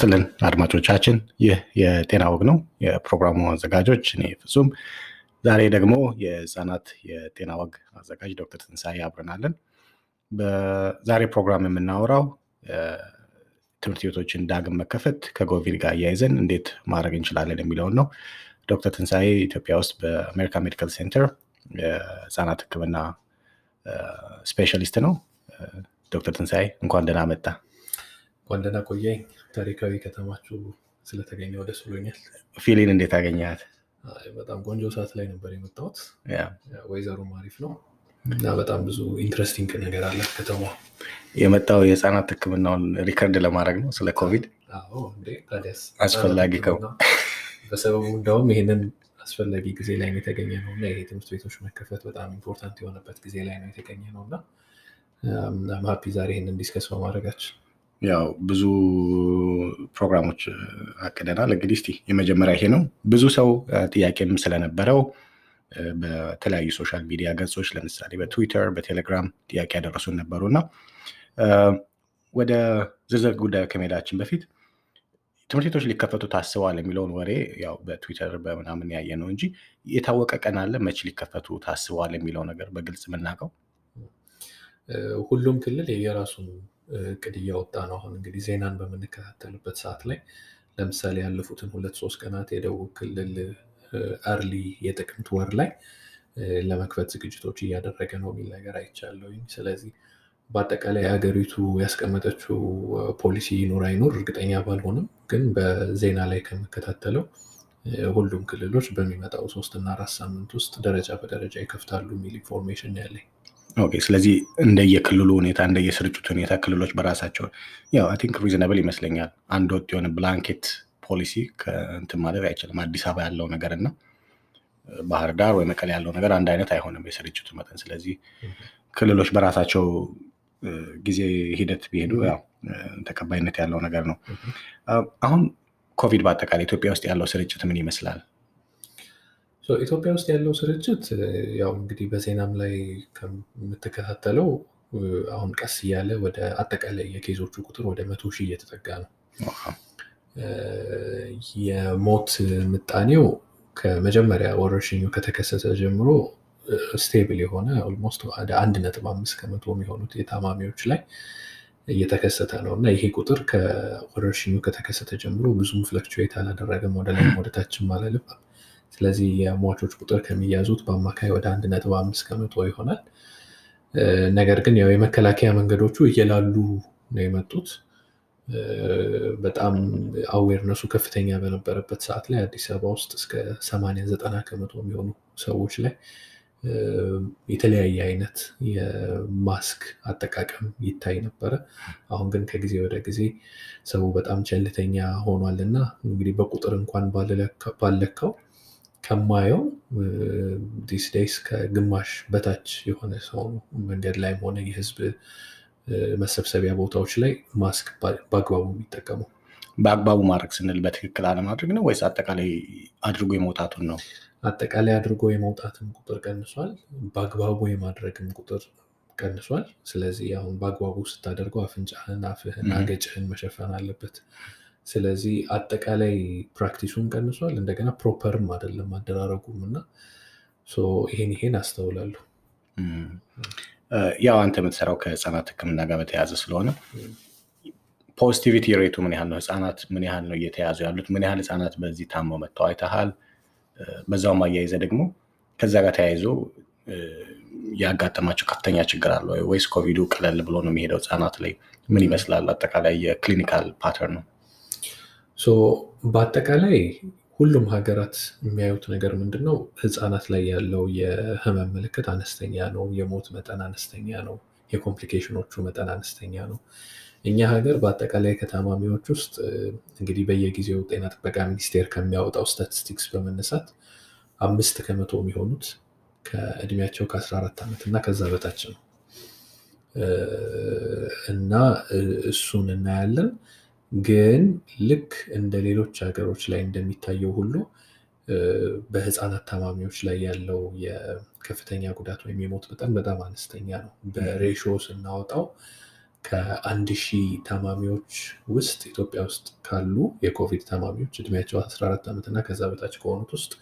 ይስጥልን አድማጮቻችን፣ ይህ የጤና ወግ ነው። የፕሮግራሙ አዘጋጆች እኔ ፍጹም፣ ዛሬ ደግሞ የህፃናት የጤና ወግ አዘጋጅ ዶክተር ትንሳኤ አብረናለን። በዛሬ ፕሮግራም የምናወራው ትምህርት ቤቶችን ዳግም መከፈት ከኮቪድ ጋር እያይዘን እንዴት ማድረግ እንችላለን የሚለውን ነው። ዶክተር ትንሳኤ ኢትዮጵያ ውስጥ በአሜሪካ Medical Center የህፃናት ሕክምና specialist ነው። ዶክተር ትንሳኤ እንኳን ደህና መጣ። እንኳን ደህና ቆየኝ። ታሪካዊ ከተማችሁ ስለተገኘሁ ደስ ብሎኛል። Philly ን እንዴት አገኘሃት? በጣም ቆንጆ ሰዓት ላይ ነበር የመጣሁት። weather ኡም አሪፍ ነው እና በጣም ብዙ interesting ነገር አለ ከተማ። የመጣው የህፃናት ሕክምናውን record ለማድረግ ነው ስለ ኮቪድ አስፈላጊ ከው በሰበቡ እንደውም ይህንን አስፈላጊ ጊዜ ላይ ነው የተገኘነው እና ይሄ ትምህርት ቤቶች መከፈት በጣም important የሆነበት ጊዜ ላይ ነው የተገኘነው እና Happy ዛሬ ይህንን discuss በማድረጋችን ያው ብዙ ፕሮግራሞች አቅደናል። እንግዲህ እስቲ የመጀመሪያ ይሄ ነው። ብዙ ሰው ጥያቄም ስለነበረው በተለያዩ social media ገጾች ለምሳሌ በትዊተር፣ በቴሌግራም ጥያቄ ያደረሱን ነበሩ እና ወደ ዝርዝር ጉዳዩ ከመሄዳችን በፊት ትምህርት ቤቶች ሊከፈቱ ታስበዋል የሚለውን ወሬ ያው በትዊተር በምናምን ያየነው እንጂ የታወቀ ቀን አለ መቼ ሊከፈቱ ታስበዋል የሚለው ነገር በግልጽ የምናውቀው ሁሉም ክልል የራሱን እቅድ እያወጣ ነው። አሁን እንግዲህ ዜናን በምንከታተልበት ሰዓት ላይ ለምሳሌ ያለፉትን ሁለት ሶስት ቀናት የደቡብ ክልል early የጥቅምት ወር ላይ ለመክፈት ዝግጅቶች እያደረገ ነው የሚል ነገር አይቻለሁኝ። ስለዚህ በአጠቃላይ ሀገሪቱ ያስቀመጠችው ፖሊሲ ይኑር አይኑር እርግጠኛ ባልሆንም፣ ግን በዜና ላይ ከምከታተለው ሁሉም ክልሎች በሚመጣው ሶስት እና አራት ሳምንት ውስጥ ደረጃ በደረጃ ይከፍታሉ የሚል information ያለኝ። OK ስለዚህ እንደየክልሉ ሁኔታ እንደየስርጭቱ ሁኔታ ክልሎች በራሳቸው ያው I think reasonable ይመስለኛል። አንድ ወጥ የሆነ blanket policy ከእንትን ማለት አይችልም። አዲስ አበባ ያለው ነገር እና ባህር ዳር ወይ መቀሌ ያለው ነገር አንድ አይነት አይሆንም የስርጭቱ መጠን። ስለዚህ ክልሎች በራሳቸው ጊዜ ሂደት ቢሄዱ ያው ተቀባይነት ያለው ነገር ነው። አሁን ኮቪድ በአጠቃላይ ኢትዮጵያ ውስጥ ያለው ስርጭት ምን ይመስላል? ኢትዮጵያ ውስጥ ያለው ስርጭት ያው እንግዲህ በዜናም ላይ ከምትከታተለው አሁን ቀስ እያለ ወደ አጠቃላይ የ cases ኦቹ ቁጥር ወደ መቶ ሺህ እየተጠጋ ነው። የሞት ምጣኔው ከመጀመሪያ ወረርሽኙ ከተከሰተ ጀምሮ stable የሆነ almost ወደ አንድ ነጥብ አምስት ከመቶ የሚሆኑት የታማሚዎች ላይ እየተከሰተ ነው እና ይሄ ቁጥር ከወረርሽኙ ከተከሰተ ጀምሮ ብዙም fluctuate አላደረገም፣ ወደ ላይም ወደታችም አላለም። ስለዚህ የሟቾች ቁጥር ከሚያዙት በአማካይ ወደ አንድ ነጥብ አምስት ከመቶ ይሆናል። ነገር ግን ያው የመከላከያ መንገዶቹ እየላሉ ነው የመጡት። በጣም አዌርነሱ ከፍተኛ በነበረበት ሰዓት ላይ አዲስ አበባ ውስጥ እስከ ሰማንያ ዘጠና ከመቶ የሚሆኑ ሰዎች ላይ የተለያየ አይነት የማስክ አጠቃቀም ይታይ ነበረ። አሁን ግን ከጊዜ ወደ ጊዜ ሰው በጣም ቸልተኛ ሆኗል እና እንግዲህ በቁጥር እንኳን ባልለካው ከማየው these days ከግማሽ በታች የሆነ ሰው ነው መንገድ ላይም ሆነ የህዝብ መሰብሰቢያ ቦታዎች ላይ ማስክ በአግባቡ የሚጠቀሙ። በአግባቡ ማድረግ ስንል በትክክል አለማድረግ ነው ወይስ አጠቃላይ አድርጎ የመውጣቱን ነው? አጠቃላይ አድርጎ የመውጣትም ቁጥር ቀንሷል፣ በአግባቡ የማድረግም ቁጥር ቀንሷል። ስለዚህ አሁን በአግባቡ ስታደርገው አፍንጫህን፣ አፍህን፣ አገጭህን መሸፈን አለበት። ስለዚህ አጠቃላይ practice ኡን ቀንሷል። እንደገና proper ም አይደለም አደራረጉም እና ይሄን ይሄን አስተውላለሁ። ያው አንተ የምትሰራው ከህፃናት ሕክምና ጋር በተያያዘ ስለሆነ positivity rate ኡ ምን ያህል ነው? ህፃናት ምን ያህል ነው እየተያዙ ያሉት? ምን ያህል ህፃናት በዚህ ታመው መጥተው አይተሃል? በዛውም አያይዘ ደግሞ ከዛ ጋር ተያይዞ ያጋጠማቸው ከፍተኛ ችግር አለ ወይስ ኮቪዱ ቀለል ብሎ ነው የሚሄደው? ህፃናት ላይ ምን ይመስላል? አጠቃላይ የ clinical pattern ነው። በአጠቃላይ ሁሉም ሀገራት የሚያዩት ነገር ምንድን ነው? ህፃናት ላይ ያለው የህመም ምልክት አነስተኛ ነው፣ የሞት መጠን አነስተኛ ነው፣ የ complication ኦቹ መጠን አነስተኛ ነው። እኛ ሀገር በአጠቃላይ ከታማሚዎች ውስጥ እንግዲህ በየጊዜው ጤና ጥበቃ ሚኒስቴር ከሚያወጣው ስታቲስቲክስ በመነሳት አምስት ከመቶ የሚሆኑት ከእድሜያቸው ከ14 ዓመት እና ከዛ በታች ነው እና እሱን እናያለን። ግን ልክ እንደ ሌሎች ሀገሮች ላይ እንደሚታየው ሁሉ በህፃናት ታማሚዎች ላይ ያለው የከፍተኛ ጉዳት ወይም የሞት መጠን በጣም አነስተኛ ነው። በሬሾ ስናወጣው ከአንድ ሺህ ታማሚዎች ውስጥ ኢትዮጵያ ውስጥ ካሉ የኮቪድ ታማሚዎች እድሜያቸው 14 ዓመት እና ከዛ በታች ከሆኑት ውስጥ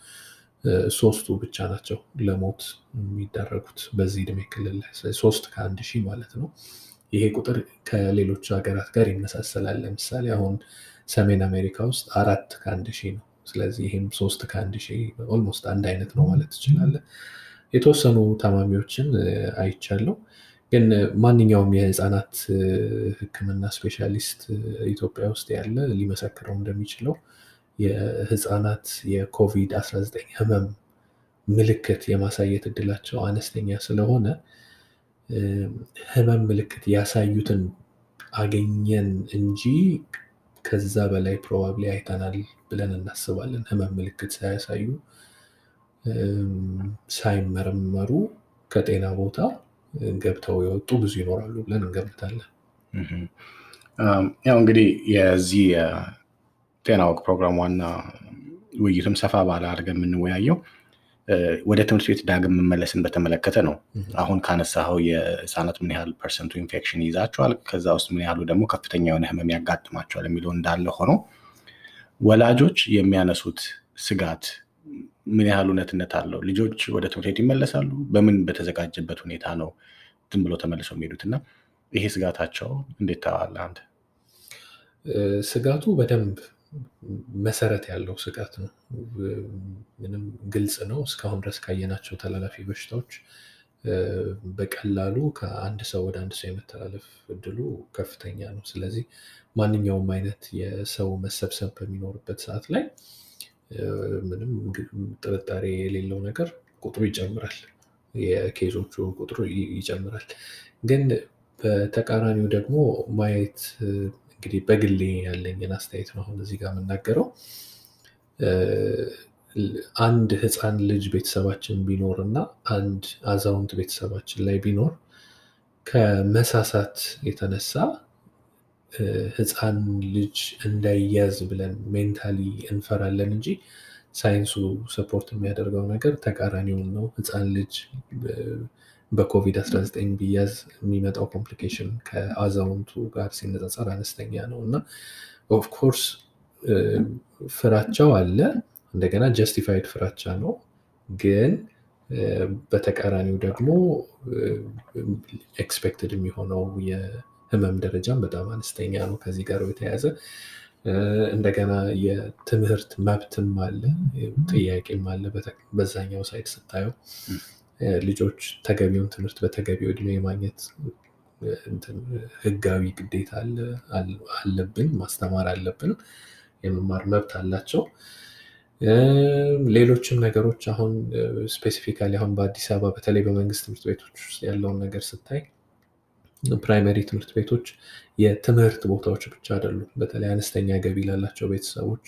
ሶስቱ ብቻ ናቸው ለሞት የሚዳረጉት በዚህ እድሜ ክልል ላይ ሶስት ከአንድ ሺህ ማለት ነው። ይሄ ቁጥር ከሌሎች ሀገራት ጋር ይመሳሰላል። ለምሳሌ አሁን ሰሜን አሜሪካ ውስጥ አራት ከአንድ ሺህ ነው። ስለዚህ ይህም ሶስት ከአንድ ሺህ almost አንድ አይነት ነው ማለት ትችላለን። የተወሰኑ ታማሚዎችን አይቻለሁ። ግን ማንኛውም የህፃናት ሕክምና specialist ኢትዮጵያ ውስጥ ያለ ሊመሰክረው እንደሚችለው የህፃናት የኮቪድ 19 ህመም ምልክት የማሳየት እድላቸው አነስተኛ ስለሆነ ህመም ምልክት ያሳዩትን አገኘን እንጂ ከዛ በላይ ፕሮባብሊ አይተናል ብለን እናስባለን። ህመም ምልክት ሳያሳዩ ሳይመረመሩ ከጤና ቦታ ገብተው የወጡ ብዙ ይኖራሉ ብለን እንገምታለን። ያው እንግዲህ የዚህ የጤና ወግ ፕሮግራም ዋና ውይይትም ሰፋ ባለ አድርገን የምንወያየው ወደ ትምህርት ቤት ዳግም መመለስን በተመለከተ ነው። አሁን ካነሳኸው የህፃናት ምን ያህል percent ኡ infection ይይዛቸዋል፣ ከዛ ውስጥ ምን ያህሉ ደግሞ ከፍተኛ የሆነ ህመም ያጋጥማቸዋል የሚለው እንዳለ ሆኖ ወላጆች የሚያነሱት ስጋት ምን ያህል እውነትነት አለው? ልጆች ወደ ትምህርት ቤት ይመለሳሉ? በምን በተዘጋጀበት ሁኔታ ነው ዝም ብሎ ተመልሰው የሚሄዱት? እና ይሄ ስጋታቸው እንዴት ታዋለህ አንተ? ስጋቱ በደንብ መሰረት ያለው ስጋት ነው። ምንም ግልጽ ነው። እስካሁን ድረስ ካየናቸው ተላላፊ በሽታዎች በቀላሉ ከአንድ ሰው ወደ አንድ ሰው የመተላለፍ እድሉ ከፍተኛ ነው። ስለዚህ ማንኛውም አይነት የሰው መሰብሰብ በሚኖርበት ሰዓት ላይ ምንም ጥርጣሬ የሌለው ነገር ቁጥሩ ይጨምራል። የኬዞቹ ቁጥሩ ይጨምራል። ግን በተቃራኒው ደግሞ ማየት እንግዲህ በግሌ ያለኝን አስተያየት ነው አሁን እዚህ ጋር የምናገረው። አንድ ህፃን ልጅ ቤተሰባችን ቢኖር እና አንድ አዛውንት ቤተሰባችን ላይ ቢኖር ከመሳሳት የተነሳ ህፃን ልጅ እንዳይያዝ ብለን ሜንታሊ እንፈራለን እንጂ ሳይንሱ support የሚያደርገው ነገር ተቃራኒውን ነው። ህፃን ልጅ በኮቪድ-19 ቢያዝ የሚመጣው complication ከአዛውንቱ ጋር ሲነጻጸር አነስተኛ ነው እና of course ፍራቻው አለ። እንደገና justified ፍራቻ ነው። ግን በተቃራኒው ደግሞ expected የሚሆነው የህመም ደረጃም በጣም አነስተኛ ነው። ከዚህ ጋር የተያያዘ እንደገና የትምህርት መብትም አለ፣ ጥያቄም አለ። በዛኛው side ስታየው ልጆች ተገቢውን ትምህርት በተገቢው እድሜ የማግኘት ህጋዊ ግዴታ አለብን፣ ማስተማር አለብን፣ የመማር መብት አላቸው። ሌሎችም ነገሮች አሁን specifically አሁን በአዲስ አበባ በተለይ በመንግስት ትምህርት ቤቶች ውስጥ ያለውን ነገር ስታይ primary ትምህርት ቤቶች የትምህርት ቦታዎች ብቻ አይደሉም። በተለይ አነስተኛ ገቢ ላላቸው ቤተሰቦች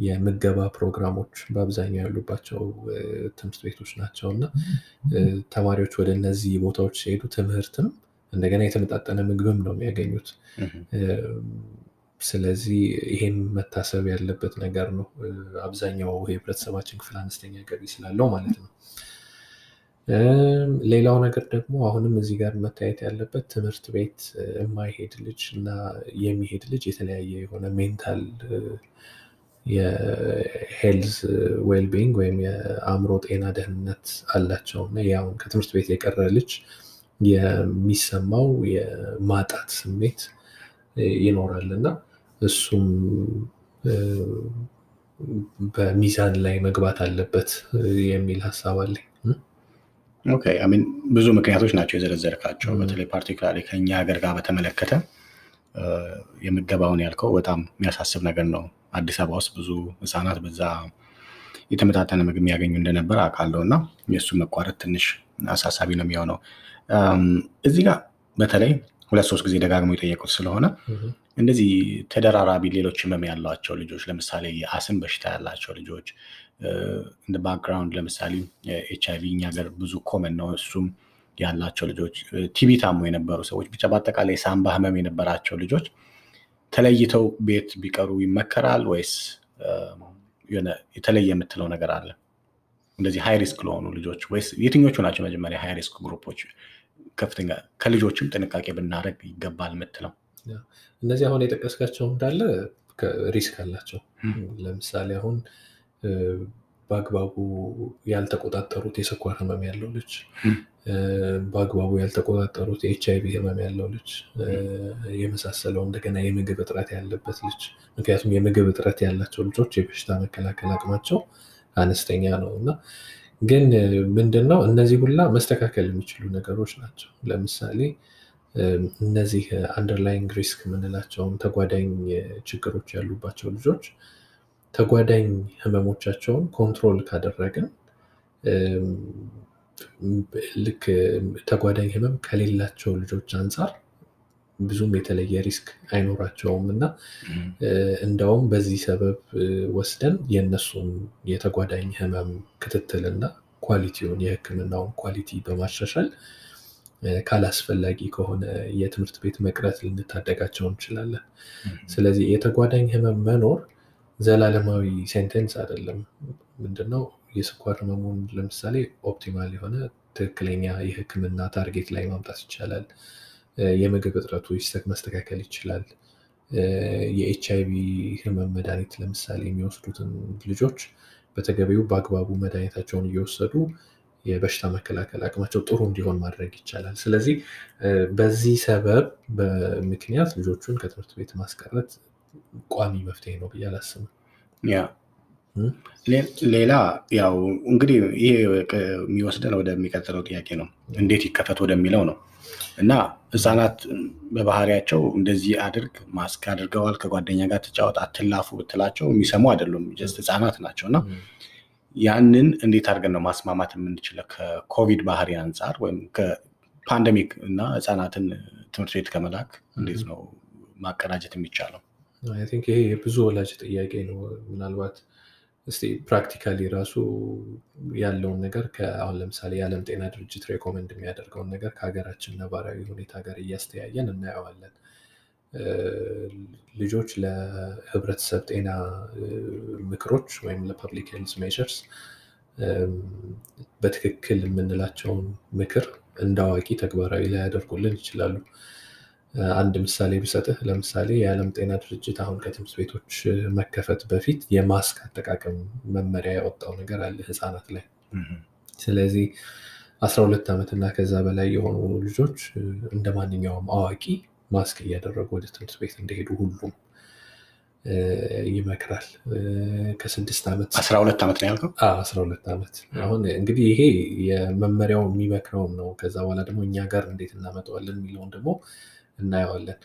የምገባ ፕሮግራሞች በአብዛኛው ያሉባቸው ትምህርት ቤቶች ናቸው እና ተማሪዎች ወደ እነዚህ ቦታዎች ሲሄዱ ትምህርትም እንደገና የተመጣጠነ ምግብም ነው የሚያገኙት። ስለዚህ ይሄም መታሰብ ያለበት ነገር ነው። አብዛኛው የህብረተሰባችን ክፍል አነስተኛ ገቢ ስላለው ማለት ነው። ሌላው ነገር ደግሞ አሁንም እዚህ ጋር መታየት ያለበት ትምህርት ቤት የማይሄድ ልጅ እና የሚሄድ ልጅ የተለያየ የሆነ mental የ health wellbeing ወይም የአእምሮ ጤና ደህንነት አላቸው እና ያውን ከትምህርት ቤት የቀረ ልጅ የሚሰማው የማጣት ስሜት ይኖራል እና እሱም በሚዛን ላይ መግባት አለበት የሚል ሀሳብ አለኝ። Okay I mean ብዙ ምክንያቶች ናቸው የዘረዘርካቸው። በተለይ particularly ከኛ ሀገር ጋር በተመለከተ የምገባውን ያልከው በጣም የሚያሳስብ ነገር ነው። አዲስ አበባ ውስጥ ብዙ ህፃናት በዛ የተመጣጠነ ምግብ የሚያገኙ እንደነበር አውቃለሁ እና የእሱ መቋረጥ ትንሽ አሳሳቢ ነው የሚሆነው። እዚህ ጋር በተለይ ሁለት ሶስት ጊዜ ደጋግሞ የጠየቁት ስለሆነ እንደዚህ ተደራራቢ ሌሎች ህመም ያሏቸው ልጆች ለምሳሌ የአስም በሽታ ያላቸው ልጆች እንደ background ለምሳሌ ኤች አይቪ እኛ ሀገር ብዙ common ነው። እሱም ያላቸው ልጆች TB ታሞ የነበሩ ሰዎች ብቻ በአጠቃላይ የሳምባ ህመም የነበራቸው ልጆች ተለይተው ቤት ቢቀሩ ይመከራል ወይስ የተለየ የምትለው ነገር አለ? እንደዚህ high risk ለሆኑ ልጆች ወይስ የትኞቹ ናቸው መጀመሪያ high risk group ኦች? ከፍተኛ ከልጆችም ጥንቃቄ ብናደርግ ይገባል የምትለው? እነዚህ አሁን የጠቀስካቸው እንዳለ risk አላቸው። ለምሳሌ አሁን በአግባቡ ያልተቆጣጠሩት የስኳር ህመም ያለው ልጅ፣ በአግባቡ ያልተቆጣጠሩት የኤች አይቪ ህመም ያለው ልጅ የመሳሰለው እንደገና የምግብ እጥረት ያለበት ልጅ ምክንያቱም የምግብ እጥረት ያላቸው ልጆች የበሽታ መከላከል አቅማቸው አነስተኛ ነው እና ግን ምንድን ነው እነዚህ ሁላ መስተካከል የሚችሉ ነገሮች ናቸው። ለምሳሌ እነዚህ underlying risk የምንላቸውን ተጓዳኝ ችግሮች ያሉባቸው ልጆች ተጓዳኝ ህመሞቻቸውን control ካደረግን ልክ ተጓዳኝ ህመም ከሌላቸው ልጆች አንጻር ብዙም የተለየ risk አይኖራቸውም እና እንደውም በዚህ ሰበብ ወስደን የእነሱን የተጓዳኝ ህመም ክትትልና quality ውን የህክምናውን quality በማሻሻል ካላስፈላጊ ከሆነ የትምህርት ቤት መቅረት ልንታደጋቸው እንችላለን። ስለዚህ የተጓዳኝ ህመም መኖር ዘላለማዊ sentence አይደለም። ምንድነው የስኳር ህመሙን ለምሳሌ optimal የሆነ ትክክለኛ የህክምና target ላይ ማምጣት ይቻላል። የምግብ እጥረቱ መስተካከል ይችላል። የኤች አይቪ ህመም መድኃኒት ለምሳሌ የሚወስዱትን ልጆች በተገቢው በአግባቡ መድኃኒታቸውን እየወሰዱ የበሽታ መከላከል አቅማቸው ጥሩ እንዲሆን ማድረግ ይቻላል። ስለዚህ በዚህ ሰበብ በምክንያት ልጆቹን ከትምህርት ቤት ማስቀረት ቋሚ መፍትሄ ነው ብዬ አላስብም። ያ ሌላ ያው እንግዲህ ይሄ የሚወስደን ወደሚቀጥለው ጥያቄ ነው፣ እንዴት ይከፈት ወደሚለው ነው እና ህፃናት በባህሪያቸው እንደዚህ አድርግ ማስክ አድርገዋል፣ ከጓደኛ ጋር ትጫወት፣ አትላፉ ብትላቸው የሚሰሙ አይደሉም። ህፃናት ናቸው እና ያንን እንዴት አድርገን ነው ማስማማት የምንችለው ከኮቪድ ባህሪ አንጻር ወይም ከ pandemic እና ህፃናትን ትምህርት ቤት ከመላክ እንዴት ነው ማቀናጀት የሚቻለው? I think ይሄ የብዙ ወላጅ ጥያቄ ነው። ምናልባት እስቲ practically ራሱ ያለውን ነገር አሁን ለምሳሌ የዓለም ጤና ድርጅት recommend የሚያደርገውን ነገር ከሀገራችን ነባራዊ ሁኔታ ጋር እያስተያየን እናየዋለን። ልጆች ለህብረተሰብ ጤና ምክሮች ወይም ለ public health measures በትክክል የምንላቸውን ምክር እንደ አዋቂ ተግባራዊ ላያደርጉልን ይችላሉ። አንድ ምሳሌ ብሰጥህ ለምሳሌ የዓለም ጤና ድርጅት አሁን ከትምህርት ቤቶች መከፈት በፊት የማስክ አጠቃቀም መመሪያ ያወጣው ነገር አለ ህፃናት ላይ። ስለዚህ አስራ ሁለት ዓመት እና ከዛ በላይ የሆኑ ልጆች እንደ ማንኛውም አዋቂ ማስክ እያደረጉ ወደ ትምህርት ቤት እንደሄዱ ሁሉም ይመክራል። ከስድስት ዓመት አስራ ሁለት ዓመት ነው ያልከው? አስራ ሁለት ዓመት አሁን እንግዲህ ይሄ የመመሪያው የሚመክረውን ነው። ከዛ በኋላ ደግሞ እኛ ጋር እንዴት እናመጣዋለን የሚለውን ደግሞ እናየዋለን።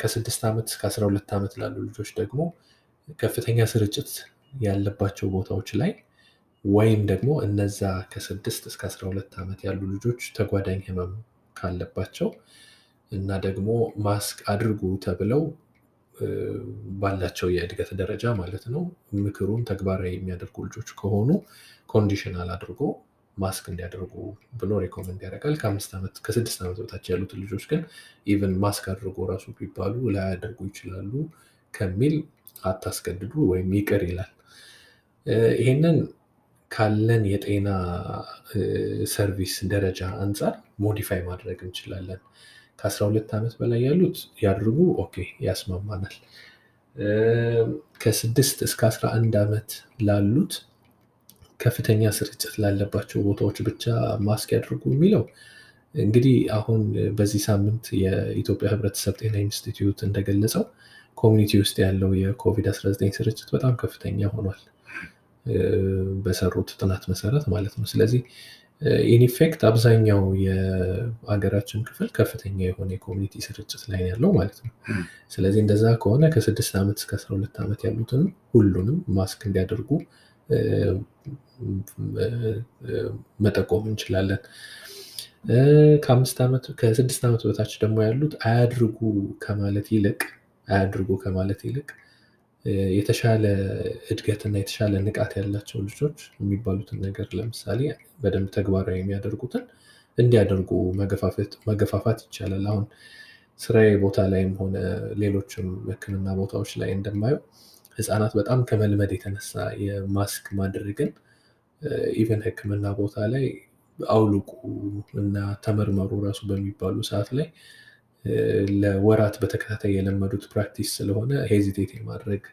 ከስድስት ዓመት እስከ አስራ ሁለት ዓመት ላሉ ልጆች ደግሞ ከፍተኛ ስርጭት ያለባቸው ቦታዎች ላይ ወይም ደግሞ እነዛ ከስድስት እስከ አስራ ሁለት ዓመት ያሉ ልጆች ተጓዳኝ ህመም ካለባቸው እና ደግሞ ማስክ አድርጉ ተብለው ባላቸው የእድገት ደረጃ ማለት ነው ምክሩን ተግባራዊ የሚያደርጉ ልጆች ከሆኑ conditional አድርጎ ማስክ እንዲያደርጉ ብሎ recommend ያደርጋል። ከአምስት ዓመት ከስድስት ዓመት በታች ያሉትን ልጆች ግን even mask አድርጎ ራሱ ቢባሉ ላያደርጉ ይችላሉ ከሚል አታስገድዱ ወይም ይቅር ይላል። ይሄንን ካለን የጤና service ደረጃ አንጻር modify ማድረግ እንችላለን። ከአስራ ሁለት ዓመት በላይ ያሉት ያድርጉ፣ okay ያስማማናል። ከስድስት እስከ አስራ አንድ ዓመት ላሉት ከፍተኛ ስርጭት ላለባቸው ቦታዎች ብቻ ማስክ ያድርጉ የሚለው እንግዲህ አሁን በዚህ ሳምንት የኢትዮጵያ ሕብረተሰብ ጤና ኢንስቲትዩት እንደገለጸው community ውስጥ ያለው የኮቪድ-19 ስርጭት በጣም ከፍተኛ ሆኗል፣ በሰሩት ጥናት መሰረት ማለት ነው። ስለዚህ in fact አብዛኛው የሀገራችን ክፍል ከፍተኛ የሆነ የ community ስርጭት ላይ ያለው ማለት ነው። ስለዚህ እንደዛ ከሆነ ከስድስት ዓመት እስከ አስራ ሁለት ዓመት ያሉትን ሁሉንም ማስክ እንዲያደርጉ መጠቆም እንችላለን። ከአምስት ዓመት ከስድስት ዓመት በታች ደግሞ ያሉት አያድርጉ ከማለት ይልቅ አያድርጉ ከማለት ይልቅ የተሻለ እድገትና የተሻለ ንቃት ያላቸው ልጆች የሚባሉትን ነገር ለምሳሌ በደንብ ተግባራዊ የሚያደርጉትን እንዲያደርጉ መገፋፋት ይቻላል። አሁን ስራዬ ቦታ ላይም ሆነ ሌሎችም ሕክምና ቦታዎች ላይ እንደማየው ህፃናት በጣም ከመልመድ የተነሳ የማስክ ማድረግን even ሕክምና ቦታ ላይ አውልቁ እና ተመርመሩ ራሱ በሚባሉ ሰዓት ላይ ለወራት በተከታታይ የለመዱት practice ስለሆነ hesitate የማድረግ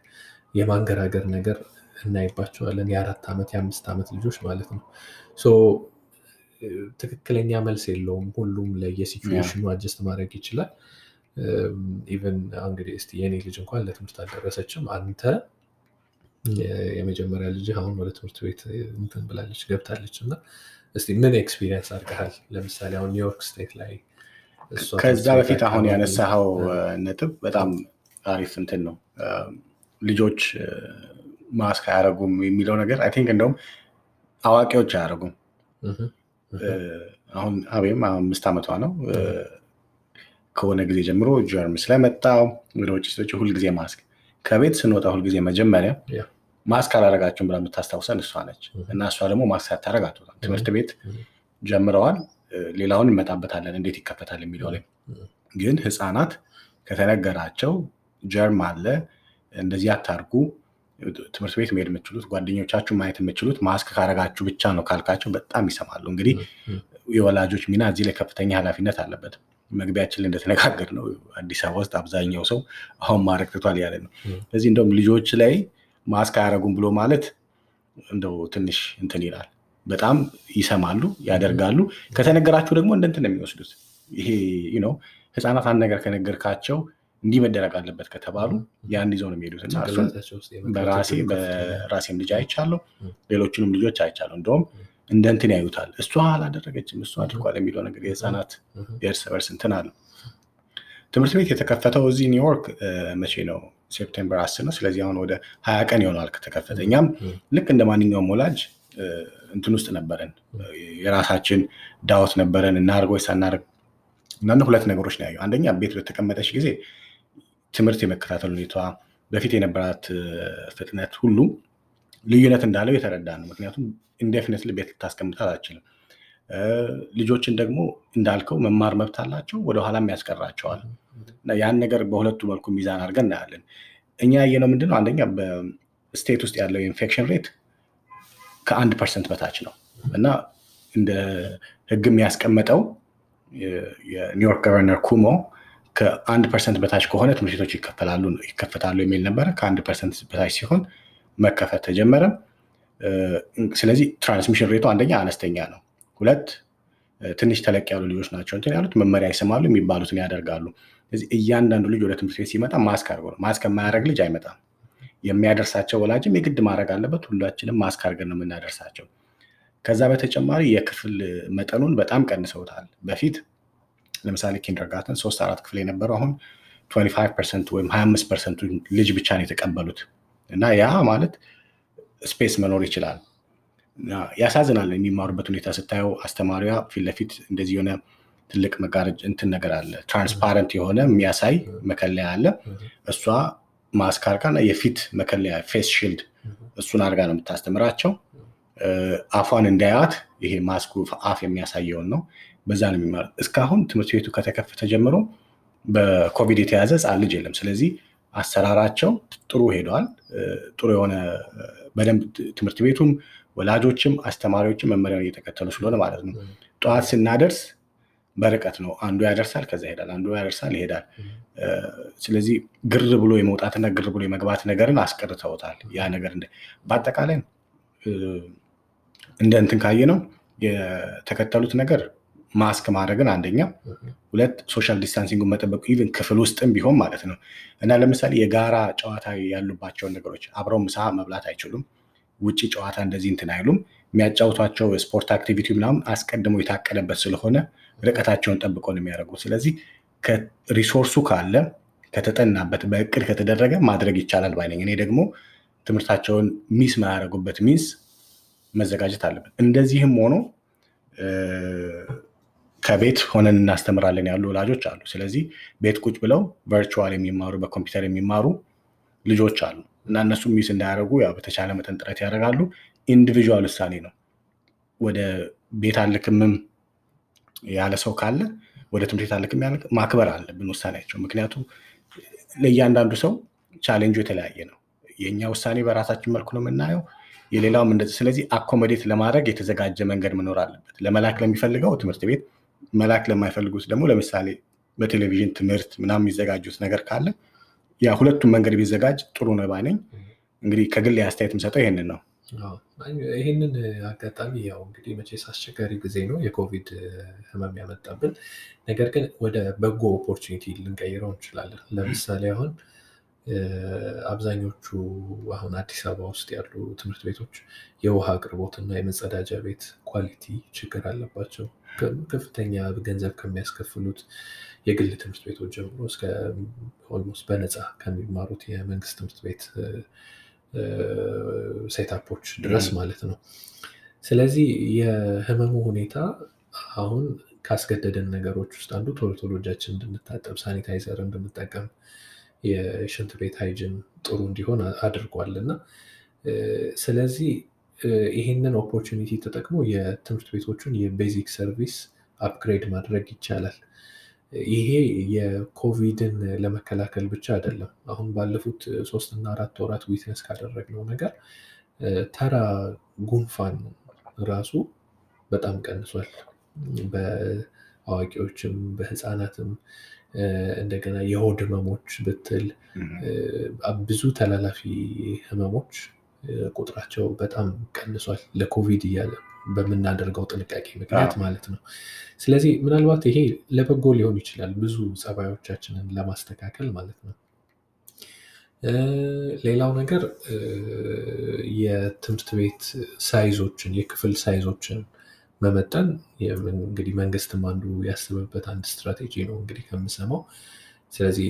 የማንገራገር ነገር እናይባቸዋለን። የአራት ዓመት የአምስት ዓመት ልጆች ማለት ነው። ትክክለኛ መልስ የለውም። ሁሉም ለየ situation ኑ adjust ማድረግ ይችላል። even እንግዲህ እስኪ የኔ ልጅ እንኳን ለትምህርት አልደረሰችም። አንተ የመጀመሪያ ልጅ አሁን ወደ ትምህርት ቤት እንትን ብላለች ገብታለች እና እስኪ ምን experience አድርገሃል? ለምሳሌ አሁን ኒውዮርክ state ላይ ከዛ በፊት አሁን ያነሳኸው ነጥብ በጣም አሪፍ እንትን ነው። ልጆች ማስክ አያደርጉም የሚለው ነገር I think እንደውም አዋቂዎች አያደርጉም። አሁን አቤም አምስት ዓመቷ ነው። ከሆነ ጊዜ ጀምሮ ጀርም ስለመጣው ወደ ውጭ ሰዎች ሁልጊዜ ማስክ ከቤት ስንወጣ ሁልጊዜ መጀመሪያ ማስክ አላረጋችሁም ብላ የምታስታውሰን እሷ ነች እና እሷ ደግሞ ማስክ ሳታረግ አትወጣም። ትምህርት ቤት ጀምረዋል። ሌላውን እንመጣበታለን እንዴት ይከፈታል የሚለው ላይ ግን ህፃናት ከተነገራቸው ጀርም አለ እንደዚህ አታርጉ፣ ትምህርት ቤት መሄድ የምችሉት ጓደኞቻችሁ ማየት የምችሉት ማስክ ካረጋችሁ ብቻ ነው ካልካቸው በጣም ይሰማሉ። እንግዲህ የወላጆች ሚና እዚህ ላይ ከፍተኛ ኃላፊነት አለበት። መግቢያችን ላይ እንደተነጋገር ነው አዲስ አበባ ውስጥ አብዛኛው ሰው አሁን ማድረግ ትቷል ያለ ነው። ስለዚህ እንደውም ልጆች ላይ ማስክ አያረጉም ብሎ ማለት እንደው ትንሽ እንትን ይላል። በጣም ይሰማሉ፣ ያደርጋሉ። ከተነገራችሁ ደግሞ እንደ እንትን ነው የሚወስዱት። ይሄ ነው ህፃናት አንድ ነገር ከነገርካቸው እንዲህ መደረግ አለበት ከተባሉ ያን ይዘው ነው የሚሄዱት እና እሱን በራሴ በራሴም ልጅ አይቻለሁ፣ ሌሎችንም ልጆች አይቻለሁ። እንደውም እንደ እንትን ያዩታል። እሷ አላደረገችም እሱ አድርጓል የሚለው ነገር የህፃናት የእርስ በርስ እንትን አለ። ትምህርት ቤት የተከፈተው እዚህ ኒውዮርክ መቼ ነው? ሴፕቴምበር አስር ነው። ስለዚህ አሁን ወደ ሀያ ቀን ይሆናል ከተከፈተ። እኛም ልክ እንደ ማንኛውም ወላጅ እንትን ውስጥ ነበረን። የራሳችን ዳውት ነበረን። እናድርግ ወይስ አናድርግ? እና ሁለት ነገሮች ነው ያዩ። አንደኛ ቤት በተቀመጠች ጊዜ ትምህርት የመከታተል ሁኔታ በፊት የነበራት ፍጥነት ሁሉ ልዩነት እንዳለው የተረዳ ነው። ምክንያቱም indefinitely ቤት ልታስቀምጣት አትችልም። ልጆችን ደግሞ እንዳልከው መማር መብት አላቸው፣ ወደኋላም ያስቀራቸዋል። እና ያን ነገር በሁለቱ መልኩ ሚዛን አድርገን እናያለን። እኛ ያየነው ምንድነው አንደኛ በ state ውስጥ ያለው የ infection rate ከአንድ percent በታች ነው እና እንደ ህግ የሚያስቀምጠው የኒውዮርክ governor ኩሞ ከአንድ percent በታች ከሆነ ትምህርት ቤቶች ይከፈታሉ የሚል ነበረ። ከአንድ percent በታች ሲሆን መከፈት ተጀመረ። ስለዚህ transmission rate ኡ አንደኛ አነስተኛ ነው። ሁለት ትንሽ ተለቅ ያሉ ልጆች ናቸው እንትን ያሉት መመሪያ ይሰማሉ፣ የሚባሉትን ያደርጋሉ። ስለዚህ እያንዳንዱ ልጅ ወደ ትምህርት ቤት ሲመጣ ማስክ አድርጎ ነው። ማስክ የማያደርግ ልጅ አይመጣም። የሚያደርሳቸው ወላጅም የግድ ማድረግ አለበት። ሁላችንም ማስክ አድርገን ነው የምናደርሳቸው። ከዛ በተጨማሪ የክፍል መጠኑን በጣም ቀንሰውታል። በፊት ለምሳሌ kindergarten ሶስት አራት ክፍል የነበረው አሁን 25 percent ወይም 25 percent ኡ ልጅ ብቻ ነው የተቀበሉት እና ያ ማለት space መኖር ይችላል። ያሳዝናል። የሚማሩበት ሁኔታ ስታየው አስተማሪዋ ፊት ለፊት እንደዚህ የሆነ ትልቅ መጋረጃ እንትን ነገር አለ፣ transparent የሆነ የሚያሳይ መከለያ አለ። እሷ እና የፊት መከለያ face shield እሱን አርጋ ነው የምታስተምራቸው። አፏን እንዳያት ይሄ ማስኩ አፍ የሚያሳየውን ነው። በዛ ነው የሚማሩት። እስካሁን ትምህርት ቤቱ ከተከፈተ ጀምሮ በኮቪድ የተያዘ ህፃን ልጅ የለም። ስለዚህ አሰራራቸው ጥሩ ሄደዋል። ጥሩ የሆነ በደንብ ትምህርት ቤቱም ወላጆችም አስተማሪዎችም መመሪያውን እየተከተሉ ስለሆነ ማለት ነው። ጠዋት ስናደርስ በርቀት ነው። አንዱ ያደርሳል፣ ከዛ ይሄዳል፣ አንዱ ያደርሳል፣ ይሄዳል። ስለዚህ ግር ብሎ የመውጣትና ግር ብሎ የመግባት ነገርን አስቀርተውታል። ያ ነገር በአጠቃላይ እንደ እንትን ካየ ነው የተከተሉት ነገር ማስክ ማድረግን አንደኛ፣ ሁለት social distancing ኡን መጠበቁ even ክፍል ውስጥም ቢሆን ማለት ነው እና ለምሳሌ የጋራ ጨዋታ ያሉባቸውን ነገሮች አብረው ምሳ መብላት አይችሉም። ውጭ ጨዋታ እንደዚህ እንትን አይሉም። የሚያጫውቷቸው ስፖርት activity ምናምን አስቀድሞ የታቀደበት ስለሆነ ርቀታቸውን ጠብቀው ነው የሚያደርጉት። ስለዚህ resource ኡ ካለ ከተጠናበት በእቅድ ከተደረገ ማድረግ ይቻላል ባይ ነኝ። እኔ ደግሞ ትምህርታቸውን miss ማያደርጉበት means መዘጋጀት አለበት። እንደዚህም ሆኖ ከቤት ሆነን እናስተምራለን ያሉ ወላጆች አሉ። ስለዚህ ቤት ቁጭ ብለው virtual የሚማሩ በኮምፒውተር የሚማሩ ልጆች አሉ እና እነሱ miss እንዳያደርጉ ያው በተቻለ መጠን ጥረት ያደርጋሉ። individual ውሳኔ ነው። ወደ ቤት አልልክም ያለ ሰው ካለ ወደ ትምህርት ቤት አልልክም ያለ ማክበር አለብን ውሳኔያቸው። ምክንያቱም ለእያንዳንዱ ሰው ቻሌንጁ የተለያየ ነው። የእኛ ውሳኔ በራሳችን መልኩ ነው የምናየው። የሌላውም እንደዚህ። ስለዚህ accommodate ለማድረግ የተዘጋጀ መንገድ መኖር አለበት። ለመላክ ለሚፈልገው ትምህርት ቤት፣ መላክ ለማይፈልጉት ደግሞ ለምሳሌ በቴሌቪዥን ትምህርት ምናምን የሚዘጋጁት ነገር ካለ ያ ሁለቱም መንገድ ቢዘጋጅ ጥሩ ነው ባይ ነኝ። እንግዲህ ከግል አስተያየት የምሰጠው ይሄንን ነው። ይህንን አጋጣሚ ያው እንግዲህ መቼስ አስቸጋሪ ጊዜ ነው የኮቪድ ህመም ያመጣብን። ነገር ግን ወደ በጎ opportunity ልንቀይረው እንችላለን። ለምሳሌ አሁን አብዛኞቹ አሁን አዲስ አበባ ውስጥ ያሉ ትምህርት ቤቶች የውሃ አቅርቦት እና የመጸዳጃ ቤት quality ችግር አለባቸው። ከፍተኛ ገንዘብ ከሚያስከፍሉት የግል ትምህርት ቤቶች ጀምሮ እስከ almost በነፃ ከሚማሩት የመንግስት ትምህርት ቤት setup ኦች ድረስ ማለት ነው። ስለዚህ የህመሙ ሁኔታ አሁን ካስገደደን ነገሮች ውስጥ አንዱ ቶሎ ቶሎ እጃችን እንድንታጠብ፣ ሳኒታይዘር እንድንጠቀም፣ የሽንት ቤት hygiene ጥሩ እንዲሆን አድርጓል እና ስለዚህ ይህንን opportunity ተጠቅሞ የትምህርት ቤቶቹን የ basic service upgrade ማድረግ ይቻላል። ይሄ የኮቪድን ለመከላከል ብቻ አይደለም። አሁን ባለፉት ሶስት እና አራት ወራት witness ካደረግነው ነገር ተራ ጉንፋን ራሱ በጣም ቀንሷል። በአዋቂዎችም በህፃናትም እንደገና የሆድ ህመሞች ብትል ብዙ ተላላፊ ህመሞች ቁጥራቸው በጣም ቀንሷል። ለኮቪድ እያለ በምናደርገው ጥንቃቄ ምክንያት ማለት ነው። ስለዚህ ምናልባት ይሄ ለበጎ ሊሆን ይችላል፣ ብዙ ጸባዮቻችንን ለማስተካከል ማለት ነው። ሌላው ነገር የትምህርት ቤት ሳይዞችን የክፍል ሳይዞችን መመጠን እንግዲህ መንግስትም አንዱ ያስበበት አንድ ስትራቴጂ ነው እንግዲህ ከምሰማው። ስለዚህ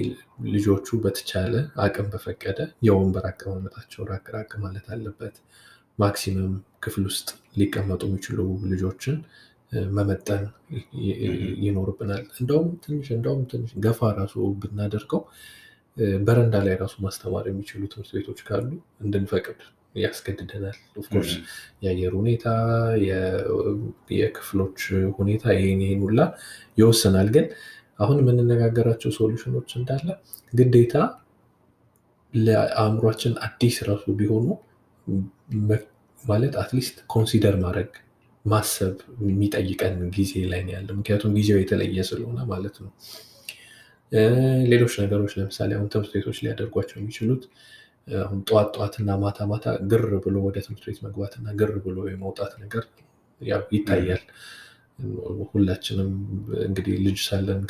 ልጆቹ በተቻለ አቅም በፈቀደ የወንበር አቀማመጣቸው ራቅ ራቅ ማለት አለበት። maximum ክፍል ውስጥ ሊቀመጡ የሚችሉ ልጆችን መመጠን ይኖርብናል። እንደውም ትንሽ እንደውም ትንሽ ገፋ ራሱ ብናደርገው በረንዳ ላይ ራሱ ማስተማር የሚችሉ ትምህርት ቤቶች ካሉ እንድንፈቅድ ያስገድደናል። of course የአየር ሁኔታ፣ የክፍሎች ሁኔታ ይሄን ይሄን ሁላ ይወስናል። ግን አሁን የምንነጋገራቸው solution ኦች እንዳለ ግዴታ ለአእምሯችን አዲስ ራሱ ቢሆኑ ማለት at least consider ማድረግ ማሰብ የሚጠይቀን ጊዜ ላይ ነው ያለ። ምክንያቱም ጊዜው የተለየ ስለሆነ ማለት ነው። ሌሎች ነገሮች ለምሳሌ አሁን ትምህርት ቤቶች ሊያደርጓቸው የሚችሉት አሁን ጠዋት ጠዋት እና ማታ ማታ ግር ብሎ ወደ ትምህርት ቤት መግባት እና ግር ብሎ የመውጣት ነገር ያው ይታያል። ሁላችንም እንግዲህ ልጅ ሳለን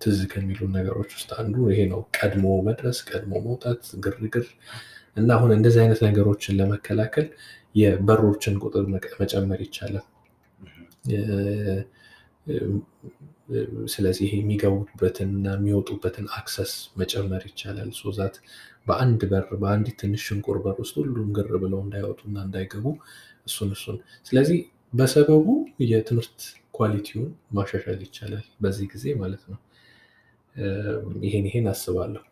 ትዝ ከሚሉ ነገሮች ውስጥ አንዱ ይሄ ነው። ቀድሞ መድረስ፣ ቀድሞ መውጣት፣ ግርግር እና አሁን እንደዚህ አይነት ነገሮችን ለመከላከል የበሮችን ቁጥር መጨመር ይቻላል። ስለዚህ ይሄ የሚገቡበትን እና የሚወጡበትን access መጨመር ይቻላል። so that በአንድ በር በአንዲት ትንሽ ሽንቁር በር ውስጥ ሁሉም ግር ብለው እንዳይወጡና እንዳይገቡ እሱን እሱን ስለዚህ በሰበቡ የትምህርት quality ውን ማሻሻል ይቻላል በዚህ ጊዜ ማለት ነው። ይሄን ይሄን አስባለሁ።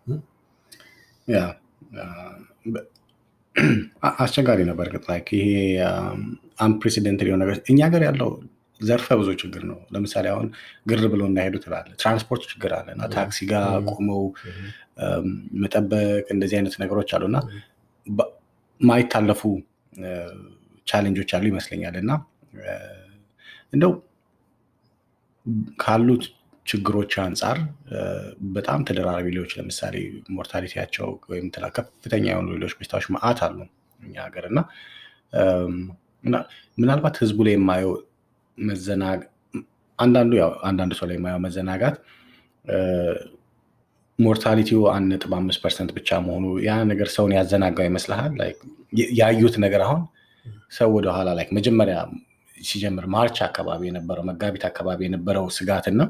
አስቸጋሪ ነበር። like ይሄ unprecedented የሆነ ነገር እኛ ሀገር ያለው ዘርፈ ብዙ ችግር ነው። ለምሳሌ አሁን ግር ብለው እንዳይሄዱ ትላለህ። ትራንስፖርት ችግር አለ እና ታክሲ ጋር ቆመው መጠበቅ እንደዚህ አይነት ነገሮች አሉ እና ማይታለፉ challenge ኦች አሉ ይመስለኛል እና እንደው ካሉት ችግሮች አንጻር በጣም ተደራራቢ ሌሎች ለምሳሌ mortality ያቸው ወይም ከፍተኛ የሆኑ ሌሎች በሽታዎች መዓት አሉ እኛ ሀገር እና ምናልባት ህዝቡ ላይ የማየው አንዳንዱ ያው አንዳንዱ ሰው ላይ የማየው መዘናጋት mortality ው አንድ ነጥብ አምስት percent ብቻ መሆኑ ያ ነገር ሰውን ያዘናጋው ይመስልሃል? ያዩት ነገር አሁን ሰው ወደኋላ ላይ መጀመሪያ ሲጀምር March አካባቢ የነበረው መጋቢት አካባቢ የነበረው ስጋት እና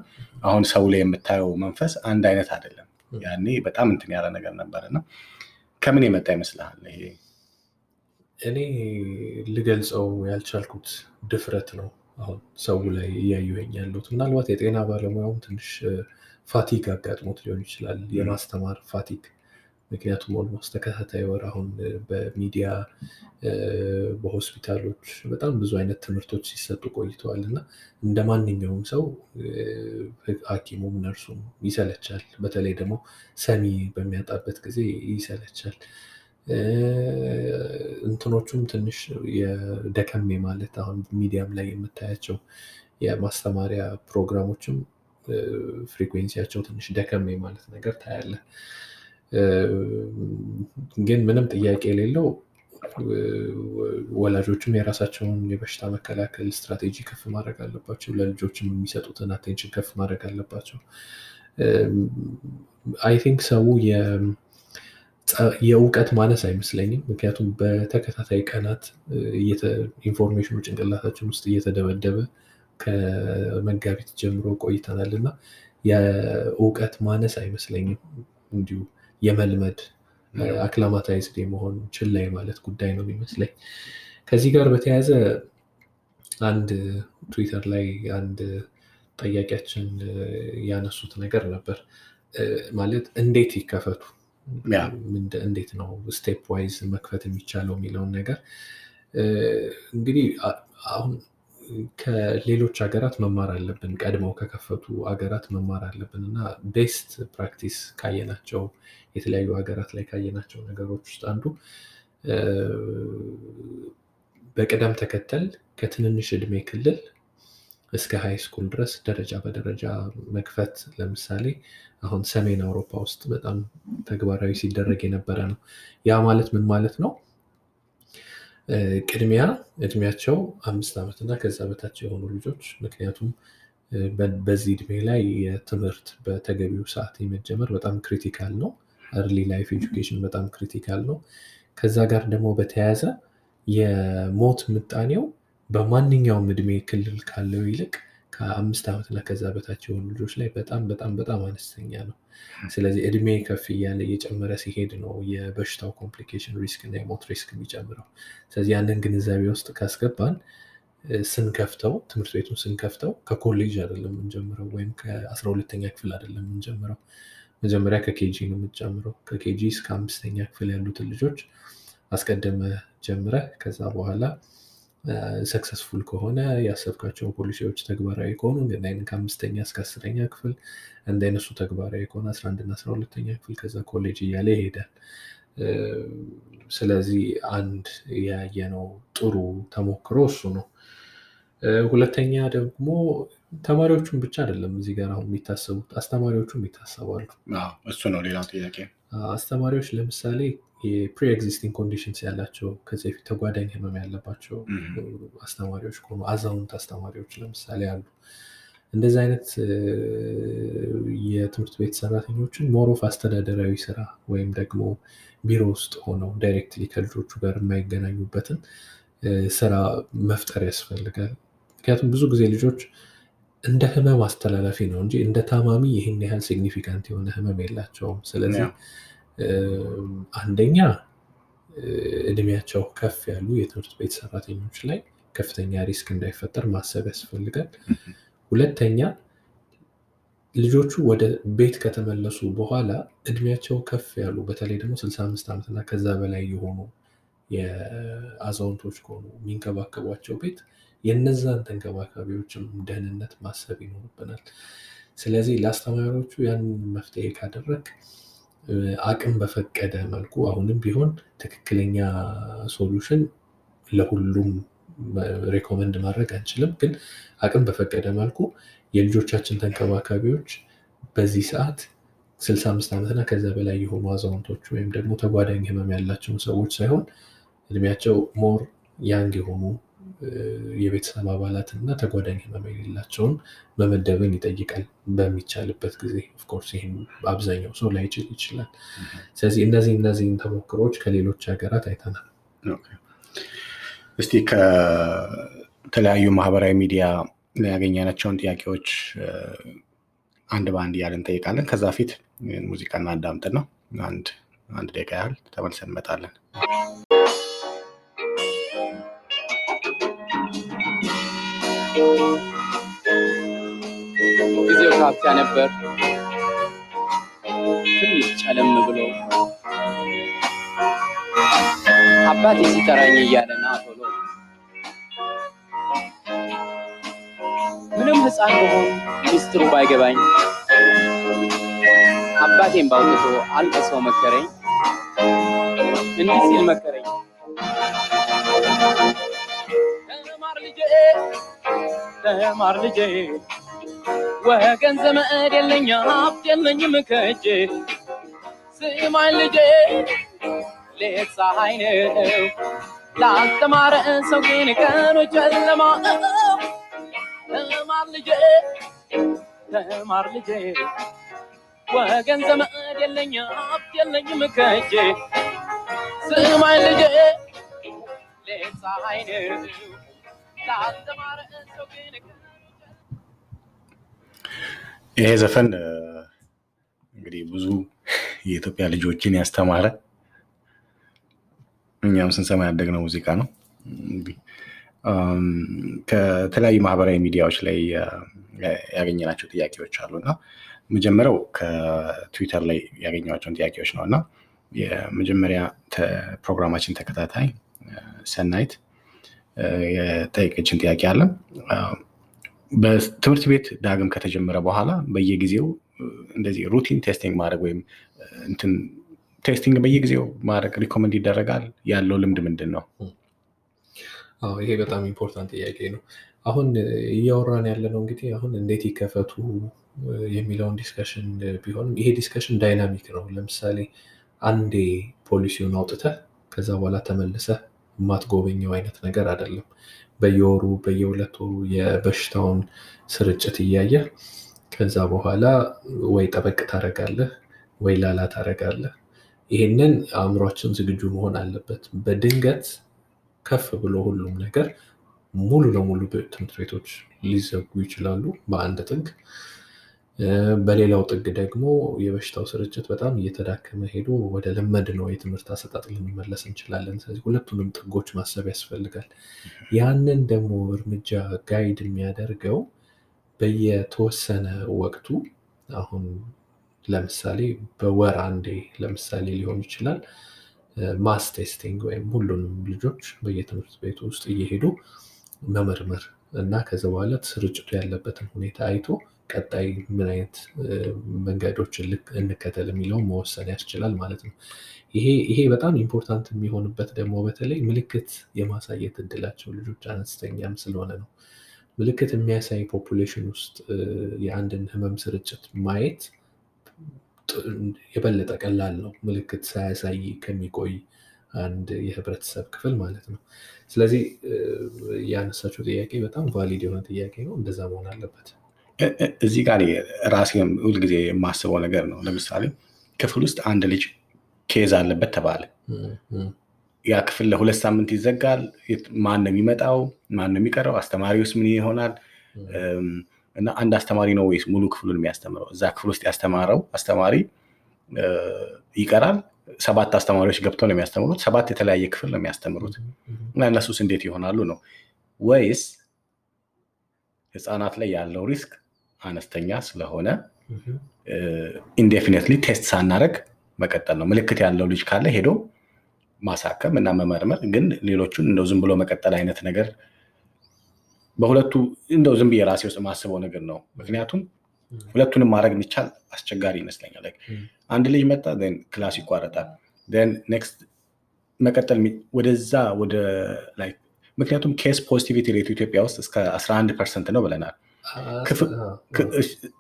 አሁን ሰው ላይ የምታየው መንፈስ አንድ አይነት አይደለም። ያኔ በጣም እንትን ያለ ነገር ነበር እና ከምን የመጣ ይመስልሃል? ይሄ እኔ ልገልጸው ያልቻልኩት ድፍረት ነው። አሁን ሰው ላይ እያየሁኝ ያለሁት ምናልባት የጤና ባለሙያውም ትንሽ fatigue አጋጥሞት ሊሆን ይችላል፣ የማስተማር fatigue። ምክንያቱም almost ተከታታይ ወር አሁን በሚዲያ በሆስፒታሎች በጣም ብዙ አይነት ትምህርቶች ሲሰጡ ቆይተዋል እና እንደ ማንኛውም ሰው ሐኪሙም ነርሱም ይሰለቻል። በተለይ ደግሞ ሰሚ በሚያጣበት ጊዜ ይሰለቻል እንትኖቹም ትንሽ የደከም ማለት አሁን ሚዲያም ላይ የምታያቸው የማስተማሪያ ፕሮግራሞችም frequency ያቸው ትንሽ ደከም ማለት ነገር ታያለህ። ግን ምንም ጥያቄ የሌለው ወላጆችም የራሳቸውን የበሽታ መከላከል ስትራቴጂ ከፍ ማድረግ አለባቸው። ለልጆችም የሚሰጡትን attention ከፍ ማድረግ አለባቸው። I think ሰው የእውቀት ማነስ አይመስለኝም። ምክንያቱም በተከታታይ ቀናት information ኑ ጭንቅላታችን ውስጥ እየተደበደበ ከመጋቢት ጀምሮ ቆይተናል እና የእውቀት ማነስ አይመስለኝም። እንዲሁ የመልመድ acclimatized የመሆን ችላ የማለት ጉዳይ ነው የሚመስለኝ። ከዚህ ጋር በተያያዘ አንድ ትዊተር ላይ አንድ ጠያቂያችን ያነሱት ነገር ነበር። ማለት እንዴት ይከፈቱ፣ እንዴት ነው stepwise መክፈት የሚቻለው የሚለውን ነገር እንግዲህ አሁን ከሌሎች ሀገራት መማር አለብን። ቀድመው ከከፈቱ ሀገራት መማር አለብን እና best practice ካየናቸው የተለያዩ ሀገራት ላይ ካየናቸው ነገሮች ውስጥ አንዱ በቅደም ተከተል ከትንንሽ እድሜ ክልል እስከ high school ድረስ ደረጃ በደረጃ መክፈት ለምሳሌ አሁን ሰሜን አውሮፓ ውስጥ በጣም ተግባራዊ ሲደረግ የነበረ ነው። ያ ማለት ምን ማለት ነው? ቅድሚያ እድሜያቸው አምስት ዓመት እና ከዛ በታች የሆኑ ልጆች ምክንያቱም በዚህ እድሜ ላይ የትምህርት በተገቢው ሰዓት የመጀመር በጣም critical ነው። early life education በጣም critical ነው። ከዛ ጋር ደግሞ በተያያዘ የሞት ምጣኔው በማንኛውም እድሜ ክልል ካለው ይልቅ ከአምስት ዓመት እና ከዛ በታች የሆኑ ልጆች ላይ በጣም በጣም በጣም አነስተኛ ነው። ስለዚህ እድሜ ከፍ እያለ እየጨመረ ሲሄድ ነው የበሽታው complication risk እና የሞት risk የሚጨምረው። ስለዚህ ያንን ግንዛቤ ውስጥ ካስገባን ስንከፍተው ትምህርት ቤቱን ስንከፍተው ከኮሌጅ አይደለም የምንጀምረው ወይም ከአስራ ሁለተኛ ክፍል አይደለም የምንጀምረው። መጀመሪያ ከ KG ነው የምትጀምረው። ከ KG እስከ አምስተኛ ክፍል ያሉትን ልጆች አስቀድመ ጀምረህ ከዛ በኋላ ሰክሰስፉል ከሆነ ያሰብካቸውን ፖሊሲዎች ተግባራዊ ከሆኑ ግን ከአምስተኛ እስከ አስረኛ ክፍል እንደነሱ ተግባራዊ ከሆነ አስራ አንድና አስራ ሁለተኛ ክፍል ከዛ ኮሌጅ እያለ ይሄዳል። ስለዚህ አንድ ያየነው ጥሩ ተሞክሮ እሱ ነው። ሁለተኛ ደግሞ ተማሪዎቹን ብቻ አይደለም እዚህ ጋር አሁን የሚታሰቡት አስተማሪዎቹም ይታሰባሉ። እሱ ነው ሌላው ጥያቄ። አስተማሪዎች ለምሳሌ የ pre existing conditions ያላቸው ከዚህ በፊት ተጓዳኝ ህመም ያለባቸው አስተማሪዎች ከሆኑ አዛውንት አስተማሪዎች ለምሳሌ አሉ። እንደዚህ አይነት የትምህርት ቤት ሰራተኞችን ሞሮፍ አስተዳደራዊ ስራ ወይም ደግሞ ቢሮ ውስጥ ሆነው directly ከልጆቹ ጋር የማይገናኙበትን ስራ መፍጠር ያስፈልጋል። ምክንያቱም ብዙ ጊዜ ልጆች እንደ ህመም አስተላላፊ ነው እንጂ እንደ ታማሚ ይህን ያህል significant የሆነ ህመም የላቸውም። ስለዚህ አንደኛ እድሜያቸው ከፍ ያሉ የትምህርት ቤት ሰራተኞች ላይ ከፍተኛ risk እንዳይፈጠር ማሰብ ያስፈልጋል። ሁለተኛ ልጆቹ ወደ ቤት ከተመለሱ በኋላ እድሜያቸው ከፍ ያሉ በተለይ ደግሞ 65 ዓመት እና ከዛ በላይ የሆኑ የአዛውንቶች ከሆኑ የሚንከባከቧቸው ቤት የነዛን ተንከባካቢዎችም ደህንነት ማሰብ ይኖርብናል። ስለዚህ ለአስተማሪዎቹ ያንን መፍትሄ ካደረግ አቅም በፈቀደ መልኩ አሁንም ቢሆን ትክክለኛ solution ለሁሉም recommend ማድረግ አንችልም። ግን አቅም በፈቀደ መልኩ የልጆቻችን ተንከባካቢዎች በዚህ ሰዓት 65 ዓመትና ከዛ በላይ የሆኑ አዛውንቶች ወይም ደግሞ ተጓዳኝ ህመም ያላቸውን ሰዎች ሳይሆን እድሜያቸው more young የሆኑ የቤተሰብ አባላትን እና ተጓዳኝ ህመም የሌላቸውን መመደብን ይጠይቃል። በሚቻልበት ጊዜ of course ይህም አብዛኛው ሰው ላይችል ይችላል። ስለዚህ እነዚህ እነዚህን ተሞክሮዎች ከሌሎች ሀገራት አይተናል። እስቲ ከተለያዩ ማህበራዊ ሚዲያ ያገኘናቸውን ጥያቄዎች አንድ በአንድ እያለን እንጠይቃለን። ከዛ ፊት ሙዚቃ እናዳምጥና አንድ አንድ ደቂቃ ያህል ተመልሰን እንመጣለን። ጊዜው ካፊያ ነበር። ትንሽ ጨለም ብሎ አባቴ ሲጠራኝ እያለ ቶሎ ምንም ሕፃን በሆን ሚስጥሩ ባይገባኝ አባቴን ባውጥቶ አልቅሰው መከረኝ። እንዲህ ሲል መከረኝ። ተማር ልጄ ተማር ልጄ ወገን ዘመድ የለኝ ሀብት የለኝም ከእጄ ስማኝ ልጄ ሌት ፀሐይ ነው ላልተማረ ሰው ግን ቀኑ ጨለማ ነው። ተማር ልጄ ተማር ልጄ ወገን ዘመድ የለኝ ሀብት የለኝም ከእጄ ስማኝ ልጄ ሌት ፀሐይ ነው ይሄ ዘፈን እንግዲህ ብዙ የኢትዮጵያ ልጆችን ያስተማረ እኛም ስንሰማ ያደግነው ሙዚቃ ነው። ከተለያዩ ማህበራዊ ሚዲያዎች ላይ ያገኘናቸው ጥያቄዎች አሉ እና መጀመሪያው ከትዊተር ላይ ያገኘኋቸውን ጥያቄዎች ነው እና የመጀመሪያ ፕሮግራማችን ተከታታይ ሰናይት የጠየቀችን ጥያቄ አለ በትምህርት ቤት ዳግም ከተጀመረ በኋላ በየጊዜው እንደዚህ routine testing ማድረግ ወይም እንትን testing በየጊዜው ማድረግ recommend ይደረጋል? ያለው ልምድ ምንድን ነው? ይሄ በጣም important ጥያቄ ነው። አሁን እያወራን ያለ ነው እንግዲህ አሁን እንዴት ይከፈቱ የሚለውን discussion ቢሆንም ይሄ discussion dynamic ነው። ለምሳሌ አንዴ ፖሊሲውን አውጥተህ ከዛ በኋላ ተመልሰህ የማትጎበኘው አይነት ነገር አይደለም። በየወሩ በየሁለት ወሩ የበሽታውን ስርጭት እያየህ ከዛ በኋላ ወይ ጠበቅ ታደርጋለህ ወይ ላላ ታደርጋለህ። ይሄንን አእምሯችን ዝግጁ መሆን አለበት። በድንገት ከፍ ብሎ ሁሉም ነገር ሙሉ ለሙሉ ትምህርት ቤቶች ሊዘጉ ይችላሉ በአንድ ጥግ። በሌላው ጥግ ደግሞ የበሽታው ስርጭት በጣም እየተዳከመ ሄዶ ወደ ለመድነው የትምህርት አሰጣጥ ልንመለስ እንችላለን። ስለዚህ ሁለቱንም ጥጎች ማሰብ ያስፈልጋል። ያንን ደግሞ እርምጃ ጋይድ የሚያደርገው በየተወሰነ ወቅቱ አሁን ለምሳሌ በወር አንዴ ለምሳሌ ሊሆን ይችላል mass testing ወይም ሁሉንም ልጆች በየትምህርት ቤቱ ውስጥ እየሄዱ መመርመር እና ከዛ በኋላ ስርጭቱ ያለበትን ሁኔታ አይቶ ቀጣይ ምን አይነት መንገዶችን እንከተል የሚለውን መወሰን ያስችላል ማለት ነው። ይሄ በጣም important የሚሆንበት ደግሞ በተለይ ምልክት የማሳየት እድላቸው ልጆች አነስተኛም ስለሆነ ነው። ምልክት የሚያሳይ population ውስጥ የአንድን ህመም ስርጭት ማየት የበለጠ ቀላል ነው ምልክት ሳያሳይ ከሚቆይ አንድ የህብረተሰብ ክፍል ማለት ነው። ስለዚህ ያነሳችው ጥያቄ በጣም valid የሆነ ጥያቄ ነው። እንደዛ መሆን አለበት። እዚህ ጋር ራሴም ሁልጊዜ የማስበው ነገር ነው። ለምሳሌ ክፍል ውስጥ አንድ ልጅ case አለበት ተባለ። ያ ክፍል ለሁለት ሳምንት ይዘጋል። ማን ነው የሚመጣው? ማን ነው የሚቀረው? አስተማሪውስ ምን ይሆናል? እና አንድ አስተማሪ ነው ወይስ ሙሉ ክፍሉን የሚያስተምረው? እዛ ክፍል ውስጥ ያስተማረው አስተማሪ ይቀራል። ሰባት አስተማሪዎች ገብተው ነው የሚያስተምሩት። ሰባት የተለያየ ክፍል ነው የሚያስተምሩት እና እነሱስ እንዴት ይሆናሉ ነው ወይስ ህፃናት ላይ ያለው risk አነስተኛ ስለሆነ indefinitely test ሳናደርግ መቀጠል ነው። ምልክት ያለው ልጅ ካለ ሄዶ ማሳከም እና መመርመር፣ ግን ሌሎቹን እንደው ዝም ብሎ መቀጠል አይነት ነገር በሁለቱ እንደው ዝም ብዬ ራሴ ውስጥ የማስበው ነገር ነው። ምክንያቱም ሁለቱንም ማድረግ የሚቻል አስቸጋሪ ይመስለኛል። አንድ ልጅ መጣ then class ይቋረጣል next መቀጠል ወደዛ ወደ ምክንያቱም case positivity rate ኡ ኢትዮጵያ ውስጥ እስከ 11 percent ነው ብለናል።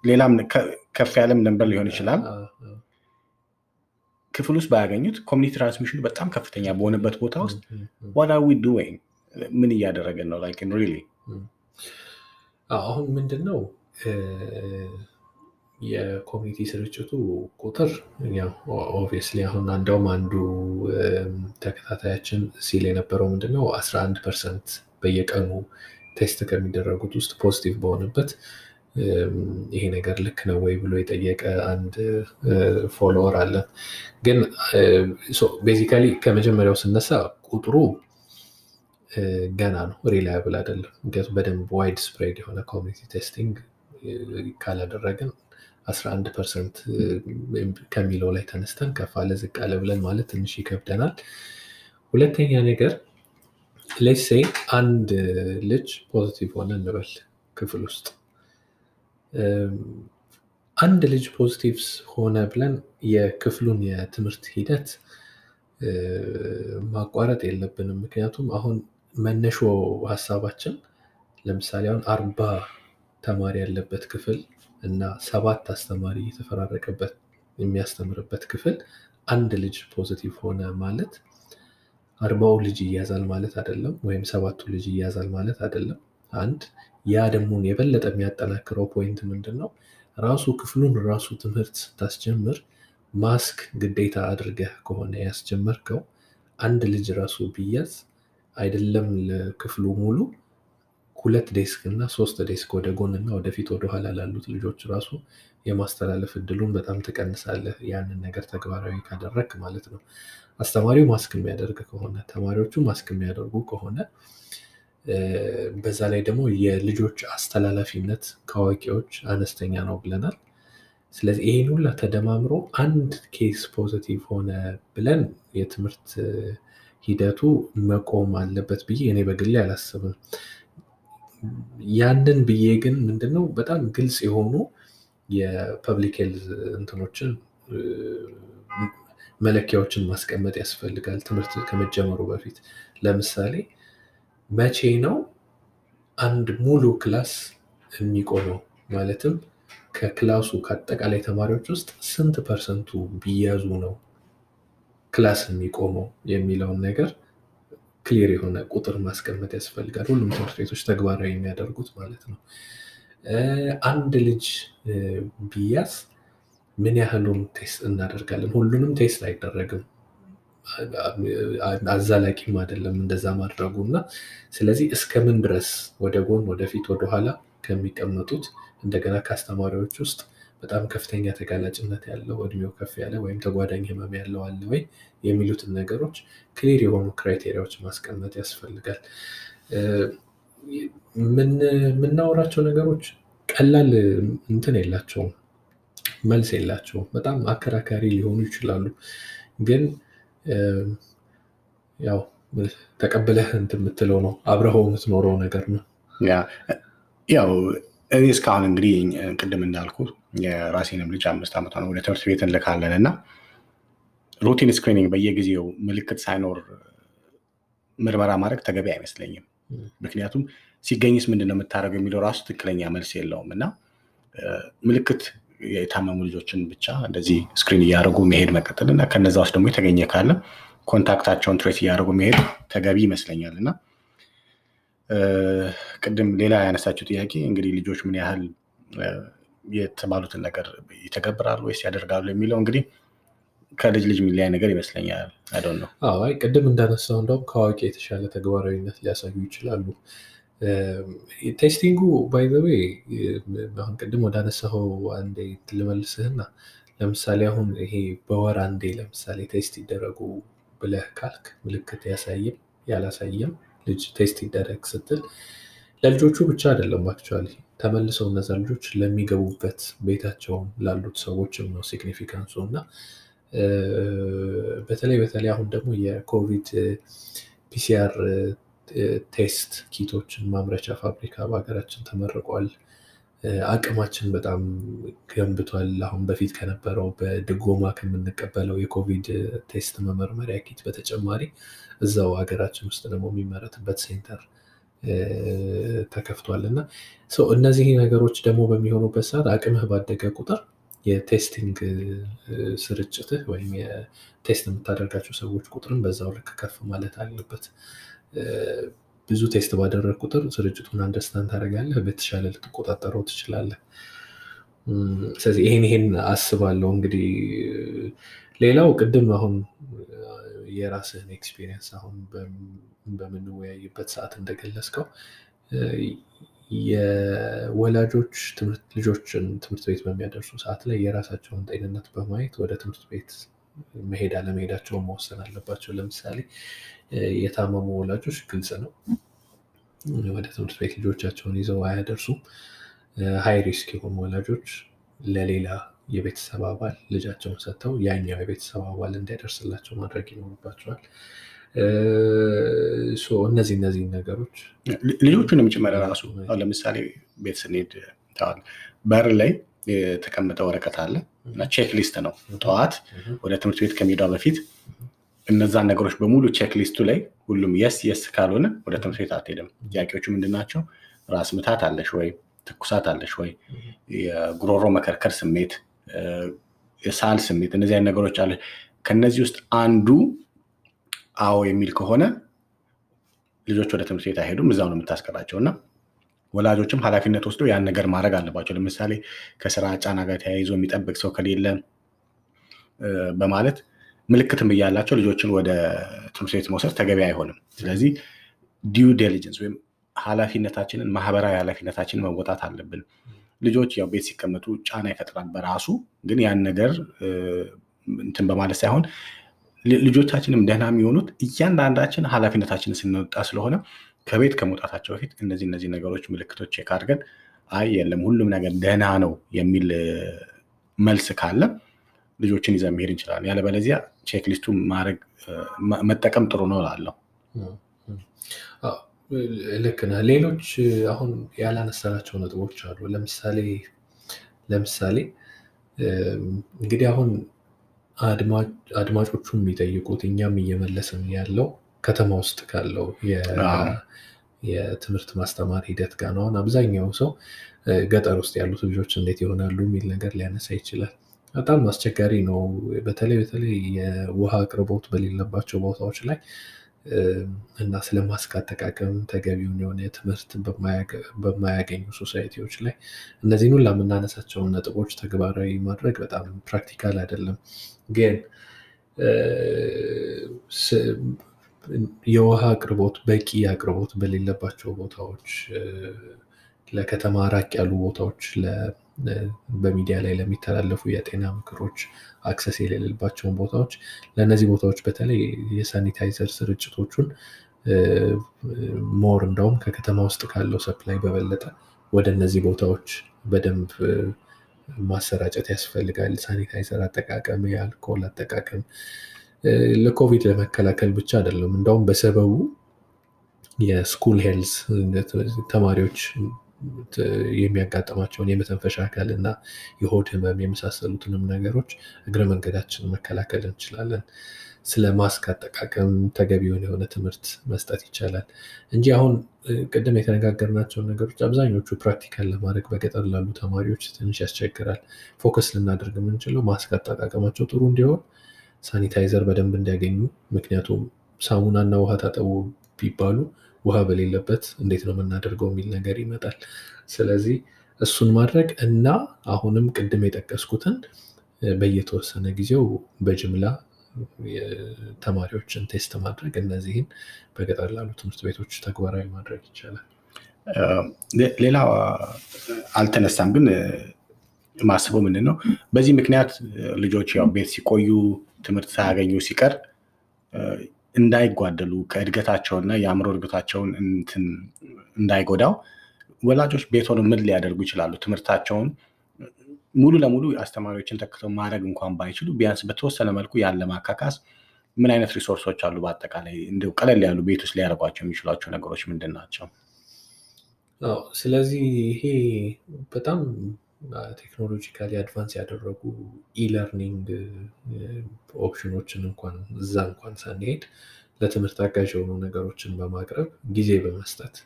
ሌላም ከፍ ያለም number ሊሆን ይችላል። ክፍል ውስጥ ባያገኙት community transmission ኑ በጣም ከፍተኛ በሆነበት ቦታ ውስጥ what are we doing ምን እያደረግን ነው? really አዎ፣ አሁን ምንድን ነው የ community ስርጭቱ ቁጥር obviously አሁን እንደውም አንዱ ተከታታያችን ሲል የነበረው ምንድነው 11 percent በየቀኑ test ከሚደረጉት ውስጥ positive በሆነበት ይሄ ነገር ልክ ነው ወይ ብሎ የጠየቀ አንድ follower አለን። ግን basically ከመጀመሪያው ስነሳ ቁጥሩ ገና ነው፣ reliable አይደለም። ምክንያቱም በደንብ widespread የሆነ community testing ካላደረግን 11 percent ከሚለው ላይ ተነስተን ከፍ አለ ዝቅ አለ ብለን ማለት ትንሽ ይከብደናል። ሁለተኛ ነገር let's say አንድ ልጅ positive ሆነ እንበል ክፍል ውስጥ አንድ ልጅ positive ሆነ ብለን የክፍሉን የትምህርት ሂደት ማቋረጥ የለብንም። ምክንያቱም አሁን መነሾ ሀሳባችን ለምሳሌ አሁን አርባ ተማሪ ያለበት ክፍል እና ሰባት አስተማሪ የተፈራረቀበት የሚያስተምርበት ክፍል አንድ ልጅ positive ሆነ ማለት አርባው ልጅ ይያዛል ማለት አይደለም፣ ወይም ሰባቱ ልጅ ይያዛል ማለት አይደለም። አንድ ያ ደግሞ የበለጠ የሚያጠናክረው point ምንድን ነው? ራሱ ክፍሉን ራሱ ትምህርት ስታስጀምር ማስክ ግዴታ አድርገህ ከሆነ ያስጀመርከው አንድ ልጅ ራሱ ቢያዝ አይደለም ለክፍሉ ሙሉ ሁለት desk እና ሶስት desk ወደ ጎን እና ወደፊት ወደኋላ ላሉት ልጆች ራሱ የማስተላለፍ እድሉን በጣም ትቀንሳለህ። ያንን ነገር ተግባራዊ ካደረግ ማለት ነው። አስተማሪው ማስክ የሚያደርግ ከሆነ ተማሪዎቹ ማስክ የሚያደርጉ ከሆነ በዛ ላይ ደግሞ የልጆች አስተላላፊነት ከአዋቂዎች አነስተኛ ነው ብለናል። ስለዚህ ይህን ሁላ ተደማምሮ አንድ case positive ሆነ ብለን የትምህርት ሂደቱ መቆም አለበት ብዬ እኔ በግሌ አላስብም። ያንን ብዬ ግን ምንድነው በጣም ግልጽ የሆኑ የ public health እንትኖችን መለኪያዎችን ማስቀመጥ ያስፈልጋል። ትምህርት ከመጀመሩ በፊት ለምሳሌ መቼ ነው አንድ ሙሉ class የሚቆመው? ማለትም ከ class ኡ ከአጠቃላይ ተማሪዎች ውስጥ ስንት percent ኡ ቢያዙ ነው class የሚቆመው የሚለውን ነገር clear የሆነ ቁጥር ማስቀመጥ ያስፈልጋል። ሁሉም ትምህርት ቤቶች ተግባራዊ የሚያደርጉት ማለት ነው። አንድ ልጅ ቢያዝ ምን ያህሉን test እናደርጋለን? ሁሉንም test አይደረግም። አዛላቂም አይደለም እንደዛ ማድረጉ እና ስለዚህ እስከምን ድረስ ወደ ጎን ወደፊት ወደኋላ ከሚቀመጡት እንደገና ከአስተማሪዎች ውስጥ በጣም ከፍተኛ ተጋላጭነት ያለው እድሜው ከፍ ያለ ወይም ተጓዳኝ ህመም ያለው አለ ወይ የሚሉትን ነገሮች clear የሆኑ criteria ዎች ማስቀመጥ ያስፈልጋል። የምናወራቸው ነገሮች ቀላል እንትን የላቸውም፣ መልስ የላቸውም። በጣም አከራካሪ ሊሆኑ ይችላሉ። ግን ያው ተቀብለህ እንትን የምትለው ነው፣ አብረኸው የምትኖረው ነገር ነው። ያው እኔ እስካሁን እንግዲህ ቅድም እንዳልኩ የራሴንም ልጅ አምስት ዓመቷ ነው ወደ ትምህርት ቤት እንልካለን እና routine screening በየጊዜው ምልክት ሳይኖር ምርመራ ማድረግ ተገቢ አይመስለኝም። ምክንያቱም ሲገኝስ ምንድን ነው የምታደርገው የሚለው ራሱ ትክክለኛ መልስ የለውም እና ምልክት የታመሙ ልጆችን ብቻ እንደዚህ screen እያደረጉ መሄድ መቀጠል እና ከነዛ ውስጥ ደግሞ የተገኘ ካለ contact ኣቸውን trace እያደረጉ መሄድ ተገቢ ይመስለኛል እና ቅድም ሌላ ያነሳችው ጥያቄ እንግዲህ ልጆች ምን ያህል የተባሉትን ነገር ይተገብራሉ ወይስ ያደርጋሉ የሚለው እንግዲህ ከልጅ ልጅ የሚለያይ ነገር ይመስለኛል። I don't know። አይ ቅድም እንዳነሳው እንደውም ከአዋቂ የተሻለ ተግባራዊነት ሊያሳዩ ይችላሉ። testing ኡ by the way አሁን ቅድም ወደ አነሳኸው አንዴ ልመልስህና ለምሳሌ አሁን ይሄ በወር አንዴ ለምሳሌ test ይደረጉ ብለህ ካልክ ምልክት ያሳይም ያላሳየም ልጅ test ይደረግ ስትል ለልጆቹ ብቻ አይደለም actually ተመልሰው እነዛ ልጆች ለሚገቡበት ቤታቸውም ላሉት ሰዎችም ነው significance ኡ እና በተለይ በተለይ አሁን ደግሞ የኮቪድ PCR test kit ኦችን ማምረቻ ፋብሪካ በሀገራችን ተመርቋል። አቅማችን በጣም ገንብቷል። አሁን በፊት ከነበረው በድጎማ ከምንቀበለው የኮቪድ test መመርመሪያ kit በተጨማሪ እዛው ሀገራችን ውስጥ ደግሞ የሚመረትበት center ተከፍቷል እና እነዚህ ነገሮች ደግሞ በሚሆኑበት ሰዓት አቅምህ ባደገ ቁጥር የ testing ስርጭትህ ወይም የ test የምታደርጋቸው ሰዎች ቁጥርን በዛው ልክ ከፍ ማለት አለበት። ብዙ test ባደረግ ቁጥር ስርጭቱን understand ታደርጋለህ፣ በተሻለ ልትቆጣጠረው ትችላለህ። ስለዚህ ይሄን ይሄን አስባለሁ። እንግዲህ ሌላው ቅድም አሁን የራስህን experience አሁን በምንወያይበት ሰዓት እንደገለጽከው የወላጆች ልጆችን ትምህርት ቤት በሚያደርሱ ሰዓት ላይ የራሳቸውን ጤንነት በማየት ወደ ትምህርት ቤት መሄድ አለመሄዳቸውን መወሰን አለባቸው። ለምሳሌ የታመሙ ወላጆች ግልጽ ነው ወደ ትምህርት ቤት ልጆቻቸውን ይዘው አያደርሱም። high risk የሆኑ ወላጆች ለሌላ የቤተሰብ አባል ልጃቸውን ሰጥተው ያኛው የቤተሰብ አባል እንዲያደርስላቸው ማድረግ ይኖርባቸዋል። እነዚህ እነዚህ ነገሮች ልጆቹንም ጭምር ራሱ ለምሳሌ ቤት ስንሄድ there ባል በር ላይ የተቀመጠ ወረቀት አለ እና checklist ነው። ጠዋት ወደ ትምህርት ቤት ከሚሄዷ በፊት እነዛን ነገሮች በሙሉ checklistኡ ላይ ሁሉም yes yes ካልሆነ ወደ ትምህርት ቤት አትሄድም። ጥያቄዎቹ ምንድን ናቸው? ራስ ምታት አለሽ ወይ? ትኩሳት አለሽ ወይ? የጉሮሮ መከርከር ስሜት፣ የሳል ስሜት፣ እነዚህ አይነት ነገሮች አለ። ከነዚህ ውስጥ አንዱ አዎ የሚል ከሆነ ልጆች ወደ ትምህርት ቤት አይሄዱም፣ እዛው ነው የምታስቀራቸው እና ወላጆችም ኃላፊነት ወስደው ያን ነገር ማድረግ አለባቸው። ለምሳሌ ከስራ ጫና ጋር ተያይዞ የሚጠብቅ ሰው ከሌለ በማለት ምልክትም እያላቸው ልጆችን ወደ ትምህርት ቤት መውሰድ ተገቢ አይሆንም። ስለዚህ due diligence ወይም ኃላፊነታችንን ማህበራዊ ኃላፊነታችንን መወጣት አለብን። ልጆች ያው ቤት ሲቀመጡ ጫና ይፈጥራል በራሱ ግን ያን ነገር እንትን በማለት ሳይሆን ልጆቻችንም ደህና የሚሆኑት እያንዳንዳችን ኃላፊነታችንን ስንወጣ ስለሆነ ከቤት ከመውጣታቸው በፊት እነዚህ እነዚህ ነገሮች ምልክቶች check አድርገን አይ የለም ሁሉም ነገር ደህና ነው የሚል መልስ ካለ ልጆችን ይዘን መሄድ እንችላለን። ያለበለዚያ checklist ኡ ማድረግ መጠቀም ጥሩ ነው እላለሁ። ልክ ነህ። ሌሎች አሁን ያላነሳናቸው ነጥቦች አሉ። ለምሳሌ ለምሳሌ እንግዲህ አሁን አድማጮቹ የሚጠይቁት እኛም እየመለስን ያለው ከተማ ውስጥ ካለው የትምህርት ማስተማር ሂደት ጋር ነው። አሁን አብዛኛው ሰው ገጠር ውስጥ ያሉት ልጆች እንዴት ይሆናሉ የሚል ነገር ሊያነሳ ይችላል። በጣም አስቸጋሪ ነው። በተለይ በተለይ የውሃ አቅርቦት በሌለባቸው ቦታዎች ላይ እና ስለ ማስክ አጠቃቀም ተገቢውን የሆነ ትምህርት በማያገኙ society ዎች ላይ እነዚህን ሁላ የምናነሳቸውን ነጥቦች ተግባራዊ ማድረግ በጣም practical አይደለም። ግን የውሃ አቅርቦት በቂ አቅርቦት በሌለባቸው ቦታዎች ለከተማ ራቅ ያሉ ቦታዎች በሚዲያ ላይ ለሚተላለፉ የጤና ምክሮች access የሌለባቸውን ቦታዎች ለእነዚህ ቦታዎች በተለይ የሳኒታይዘር ስርጭቶቹን more እንደውም ከከተማ ውስጥ ካለው supply በበለጠ ወደ እነዚህ ቦታዎች በደንብ ማሰራጨት ያስፈልጋል። ሳኒታይዘር አጠቃቀም፣ የአልኮል አጠቃቀም ለኮቪድ ለመከላከል ብቻ አይደለም። እንደውም በሰበቡ የ school health ተማሪዎች የሚያጋጥማቸውን የመተንፈሻ አካል እና የሆድ ህመም የመሳሰሉትንም ነገሮች እግረ መንገዳችን መከላከል እንችላለን። ስለ ማስክ አጠቃቀም ተገቢውን የሆነ ትምህርት መስጠት ይቻላል እንጂ አሁን ቅድም የተነጋገርናቸውን ነገሮች አብዛኞቹ practical ለማድረግ በገጠር ላሉ ተማሪዎች ትንሽ ያስቸግራል። focus ልናደርግ የምንችለው ማስክ አጠቃቀማቸው ጥሩ እንዲሆን፣ ሳኒታይዘር በደንብ እንዲያገኙ። ምክንያቱም ሳሙናና ውሃ ታጠቡ ቢባሉ ውሃ በሌለበት እንዴት ነው የምናደርገው የሚል ነገር ይመጣል። ስለዚህ እሱን ማድረግ እና አሁንም ቅድም የጠቀስኩትን በየተወሰነ ጊዜው በጅምላ ተማሪዎችን ቴስት ማድረግ እነዚህን በገጠር ላሉ ትምህርት ቤቶች ተግባራዊ ማድረግ ይቻላል። ሌላ አልተነሳም፣ ግን ማስበው ምንድን ነው በዚህ ምክንያት ልጆች ያው ቤት ሲቆዩ ትምህርት ሳያገኙ ሲቀር እንዳይጓደሉ ከእድገታቸውና የአእምሮ እድገታቸውን እንዳይጎዳው ወላጆች ቤት ሆነው ምን ሊያደርጉ ይችላሉ? ትምህርታቸውን ሙሉ ለሙሉ አስተማሪዎችን ተክተው ማድረግ እንኳን ባይችሉ ቢያንስ በተወሰነ መልኩ ያን ለማካካስ ምን አይነት resource ኦች አሉ? በአጠቃላይ እንዲሁ ቀለል ያሉ ቤት ውስጥ ሊያደርጓቸው የሚችሏቸው ነገሮች ምንድን ናቸው? ስለዚህ ይሄ በጣም technologically advance ያደረጉ e-learning option ኦችን እንኳን እዛ እንኳን ሳንሄድ ለትምህርት አጋዥ የሆኑ ነገሮችን በማቅረብ ጊዜ በመስጠት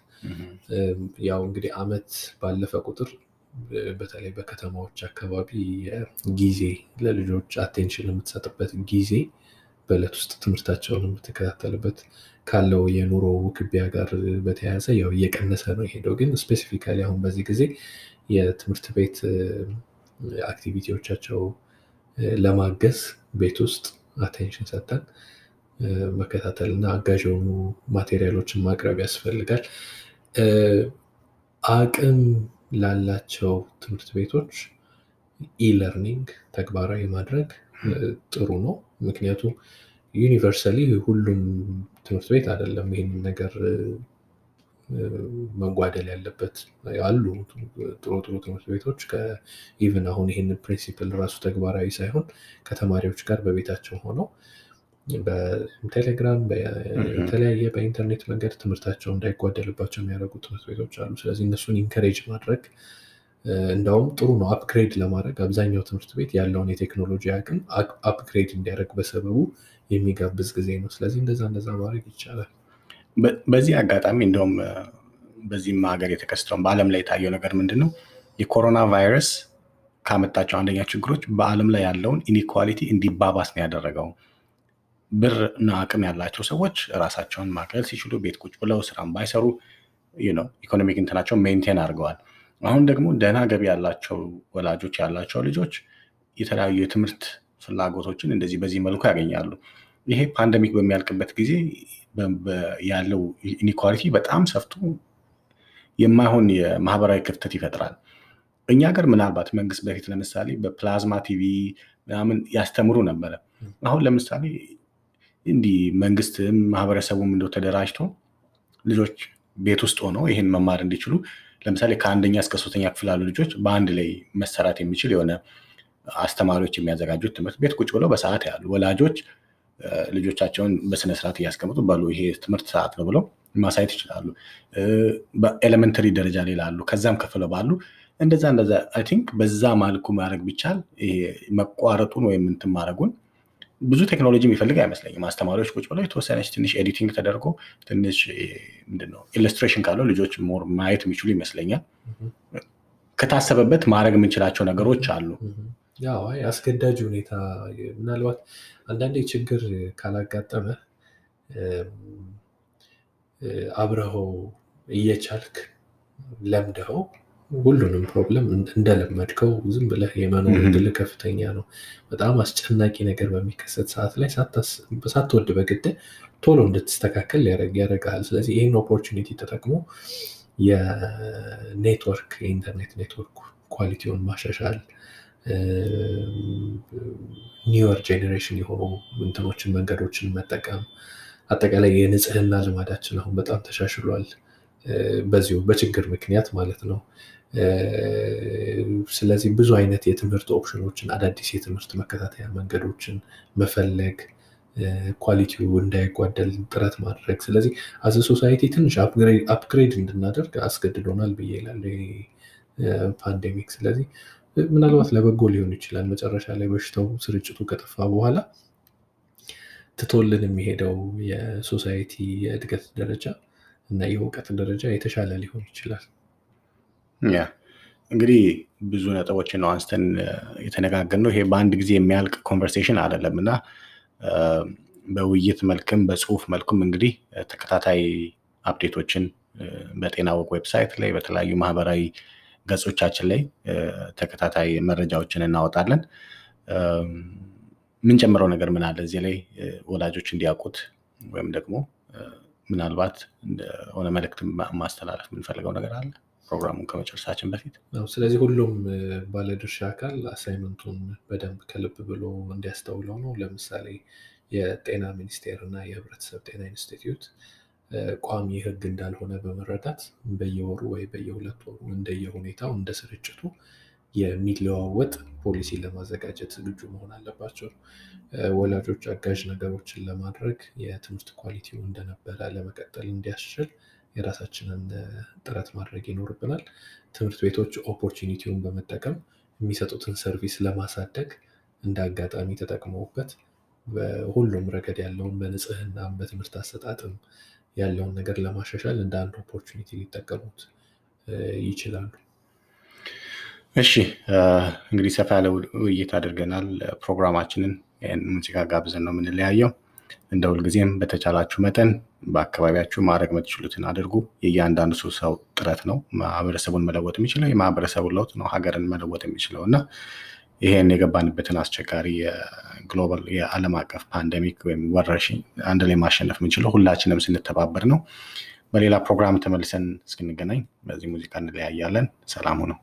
ያው እንግዲህ አመት ባለፈ ቁጥር በተለይ በከተማዎች አካባቢ ጊዜ ለልጆች attention የምትሰጥበት ጊዜ በዕለት ውስጥ ትምህርታቸውን የምትከታተልበት ካለው የኑሮ ውክቢያ ጋር በተያያዘ ያው እየቀነሰ ነው የሄደው። ግን specifically አሁን በዚህ ጊዜ የትምህርት ቤት activity ዎቻቸው ለማገዝ ቤት ውስጥ attention ሰጠን መከታተል እና አጋዥ የሆኑ material ኦችን ማቅረብ ያስፈልጋል። አቅም ላላቸው ትምህርት ቤቶች e-learning ተግባራዊ ማድረግ ጥሩ ነው። ምክንያቱም universally ሁሉም ትምህርት ቤት አይደለም ይህንን ነገር መጓደል ያለበት አሉ። ጥሩ ጥሩ ትምህርት ቤቶች even አሁን ይህንን principle ራሱ ተግባራዊ ሳይሆን ከተማሪዎች ጋር በቤታቸው ሆነው በቴሌግራም በተለያየ በኢንተርኔት መንገድ ትምህርታቸው እንዳይጓደልባቸው የሚያደርጉ ትምህርት ቤቶች አሉ። ስለዚህ እነሱን encourage ማድረግ እንዳውም ጥሩ ነው። upgrade ለማድረግ አብዛኛው ትምህርት ቤት ያለውን የቴክኖሎጂ አቅም upgrade እንዲያደርግ በሰበቡ የሚጋብዝ ጊዜ ነው። ስለዚህ እንደዛ እንደዛ ማድረግ ይቻላል። በዚህ አጋጣሚ እንደውም በዚህም ሀገር የተከሰተውን በዓለም ላይ የታየው ነገር ምንድን ነው? የኮሮና ቫይረስ ካመጣቸው አንደኛ ችግሮች በዓለም ላይ ያለውን inequality እንዲባባስ ነው ያደረገው። ብር እና አቅም ያላቸው ሰዎች ራሳቸውን ማቅለል ሲችሉ ቤት ቁጭ ብለው ስራም ባይሰሩ economic እንትናቸው maintain አድርገዋል። አሁን ደግሞ ደህና ገቢ ያላቸው ወላጆች ያላቸው ልጆች የተለያዩ የትምህርት ፍላጎቶችን እንደዚህ በዚህ መልኩ ያገኛሉ። ይሄ pandemic በሚያልቅበት ጊዜ ያለው inequality በጣም ሰፍቶ የማይሆን የማህበራዊ ክፍተት ይፈጥራል። እኛ ሀገር ምናልባት መንግስት በፊት ለምሳሌ በፕላዝማ ቲቪ ምናምን ያስተምሩ ነበረ። አሁን ለምሳሌ እንዲህ መንግስትም ማህበረሰቡም እንደው ተደራጅቶ ልጆች ቤት ውስጥ ሆነው ይህን መማር እንዲችሉ ለምሳሌ ከአንደኛ እስከ ሶስተኛ ክፍል ያሉ ልጆች በአንድ ላይ መሰራት የሚችል የሆነ አስተማሪዎች የሚያዘጋጁት ትምህርት ቤት ቁጭ ብለው በሰዓት ያሉ ወላጆች ልጆቻቸውን በስነስርዓት እያስቀምጡ በሉ ይሄ ትምህርት ሰዓት ነው ብለው ማሳየት ይችላሉ። በኤሌመንተሪ ደረጃ ላይ ላሉ ከዛም ከፍለው ባሉ እንደዛ እንደዛ I think በዛ መልኩ ማድረግ ቢቻል መቋረጡን ወይም እንትን ማድረጉን ብዙ ቴክኖሎጂ የሚፈልግ አይመስለኝም። አስተማሪዎች ቁጭ ብለው የተወሰነች ትንሽ editing ተደርጎ ትንሽ ምንድነው illustration ካለው ልጆች more ማየት የሚችሉ ይመስለኛል። ከታሰበበት ማድረግ የምንችላቸው ነገሮች አሉ። ያው አይ አስገዳጅ ሁኔታ ምናልባት አንዳንዴ ችግር ካላጋጠመ አብረኸው እየቻልክ ለምደኸው ሁሉንም problem እንደለመድከው ዝም ብለህ የመኖር እድል ከፍተኛ ነው። በጣም አስጨናቂ ነገር በሚከሰት ሰዓት ላይ ሳትወድ በግድ ቶሎ እንድትስተካከል ያደርግሃል። ስለዚህ ይህን opportunity ተጠቅሞ የኔትወርክ የኢንተርኔት ኔትወርክ quality ውን ማሻሻል newer generation የሆኑ እንትኖችን መንገዶችን መጠቀም አጠቃላይ የንጽህና ልማዳችን አሁን በጣም ተሻሽሏል። በዚሁ በችግር ምክንያት ማለት ነው። ስለዚህ ብዙ አይነት የትምህርት option ኦችን አዳዲስ የትምህርት መከታተያ መንገዶችን መፈለግ quality ው እንዳይጓደል ጥረት ማድረግ ስለዚህ as a society ትንሽ upgrade እንድናደርግ አስገድዶናል ብዬ እላለሁ pandemic። ስለዚህ ምናልባት ለበጎ ሊሆን ይችላል። መጨረሻ ላይ በሽታው ስርጭቱ ከጠፋ በኋላ ትቶልን የሚሄደው የ society የእድገት ደረጃ እና የእውቀት ደረጃ የተሻለ ሊሆን ይችላል። ያ እንግዲህ ብዙ ነጥቦችን ነው አንስተን የተነጋገርነው። ይሄ በአንድ ጊዜ የሚያልቅ conversation አይደለም እና በውይይት መልክም በጽሁፍ መልኩም እንግዲህ ተከታታይ update ኦችን በጤና ወግ website ላይ በተለያዩ ማህበራዊ ገጾቻችን ላይ ተከታታይ መረጃዎችን እናወጣለን። የምንጨምረው ነገር ምን አለ እዚህ ላይ ወላጆች እንዲያውቁት ወይም ደግሞ ምናልባት ሆነ መልእክት ማስተላለፍ የምንፈልገው ነገር አለ ፕሮግራሙን ከመጨረሳችን በፊት? ስለዚህ ሁሉም ባለድርሻ አካል assignment ኡን በደንብ ከልብ ብሎ እንዲያስተውለው ነው። ለምሳሌ የጤና ሚኒስቴር እና የህብረተሰብ ጤና ኢንስቲትዩት ቋሚ ህግ እንዳልሆነ በመረዳት በየወሩ ወይ በየሁለት ወሩ እንደየሁኔታው እንደ ስርጭቱ የሚለዋወጥ ፖሊሲ ለማዘጋጀት ዝግጁ መሆን አለባቸው። ወላጆች አጋዥ ነገሮችን ለማድረግ የትምህርት quality ው እንደነበረ ለመቀጠል እንዲያስችል የራሳችንን ጥረት ማድረግ ይኖርብናል። ትምህርት ቤቶች opportunity ውን በመጠቀም የሚሰጡትን service ለማሳደግ እንደ አጋጣሚ ተጠቅመውበት በሁሉም ረገድ ያለውን በንጽህናም በትምህርት አሰጣጥም ያለውን ነገር ለማሻሻል እንደ አንድ opportunity ሊጠቀሙት ይችላሉ። እሺ እንግዲህ ሰፋ ያለ ውይይት አድርገናል። ፕሮግራማችንን ሙዚቃ ጋብዘን ነው የምንለያየው። እንደ ሁልጊዜም በተቻላችሁ መጠን በአካባቢያችሁ ማድረግ የምትችሉትን አድርጉ። የእያንዳንዱ ሰው ሰው ጥረት ነው ማህበረሰቡን መለወጥ የሚችለው የማህበረሰቡን ለውጥ ነው ሀገርን መለወጥ የሚችለው እና ይሄን የገባንበትን አስቸጋሪ የግሎባል የዓለም አቀፍ ፓንደሚክ ወይም ወረርሽኝ አንድ ላይ ማሸነፍ የምንችለው ሁላችንም ስንተባበር ነው። በሌላ ፕሮግራም ተመልሰን እስክንገናኝ በዚህ ሙዚቃ እንለያያለን። ሰላሙ ነው።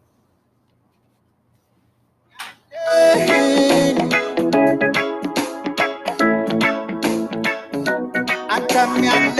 አዳም ያለ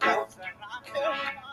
Carolina.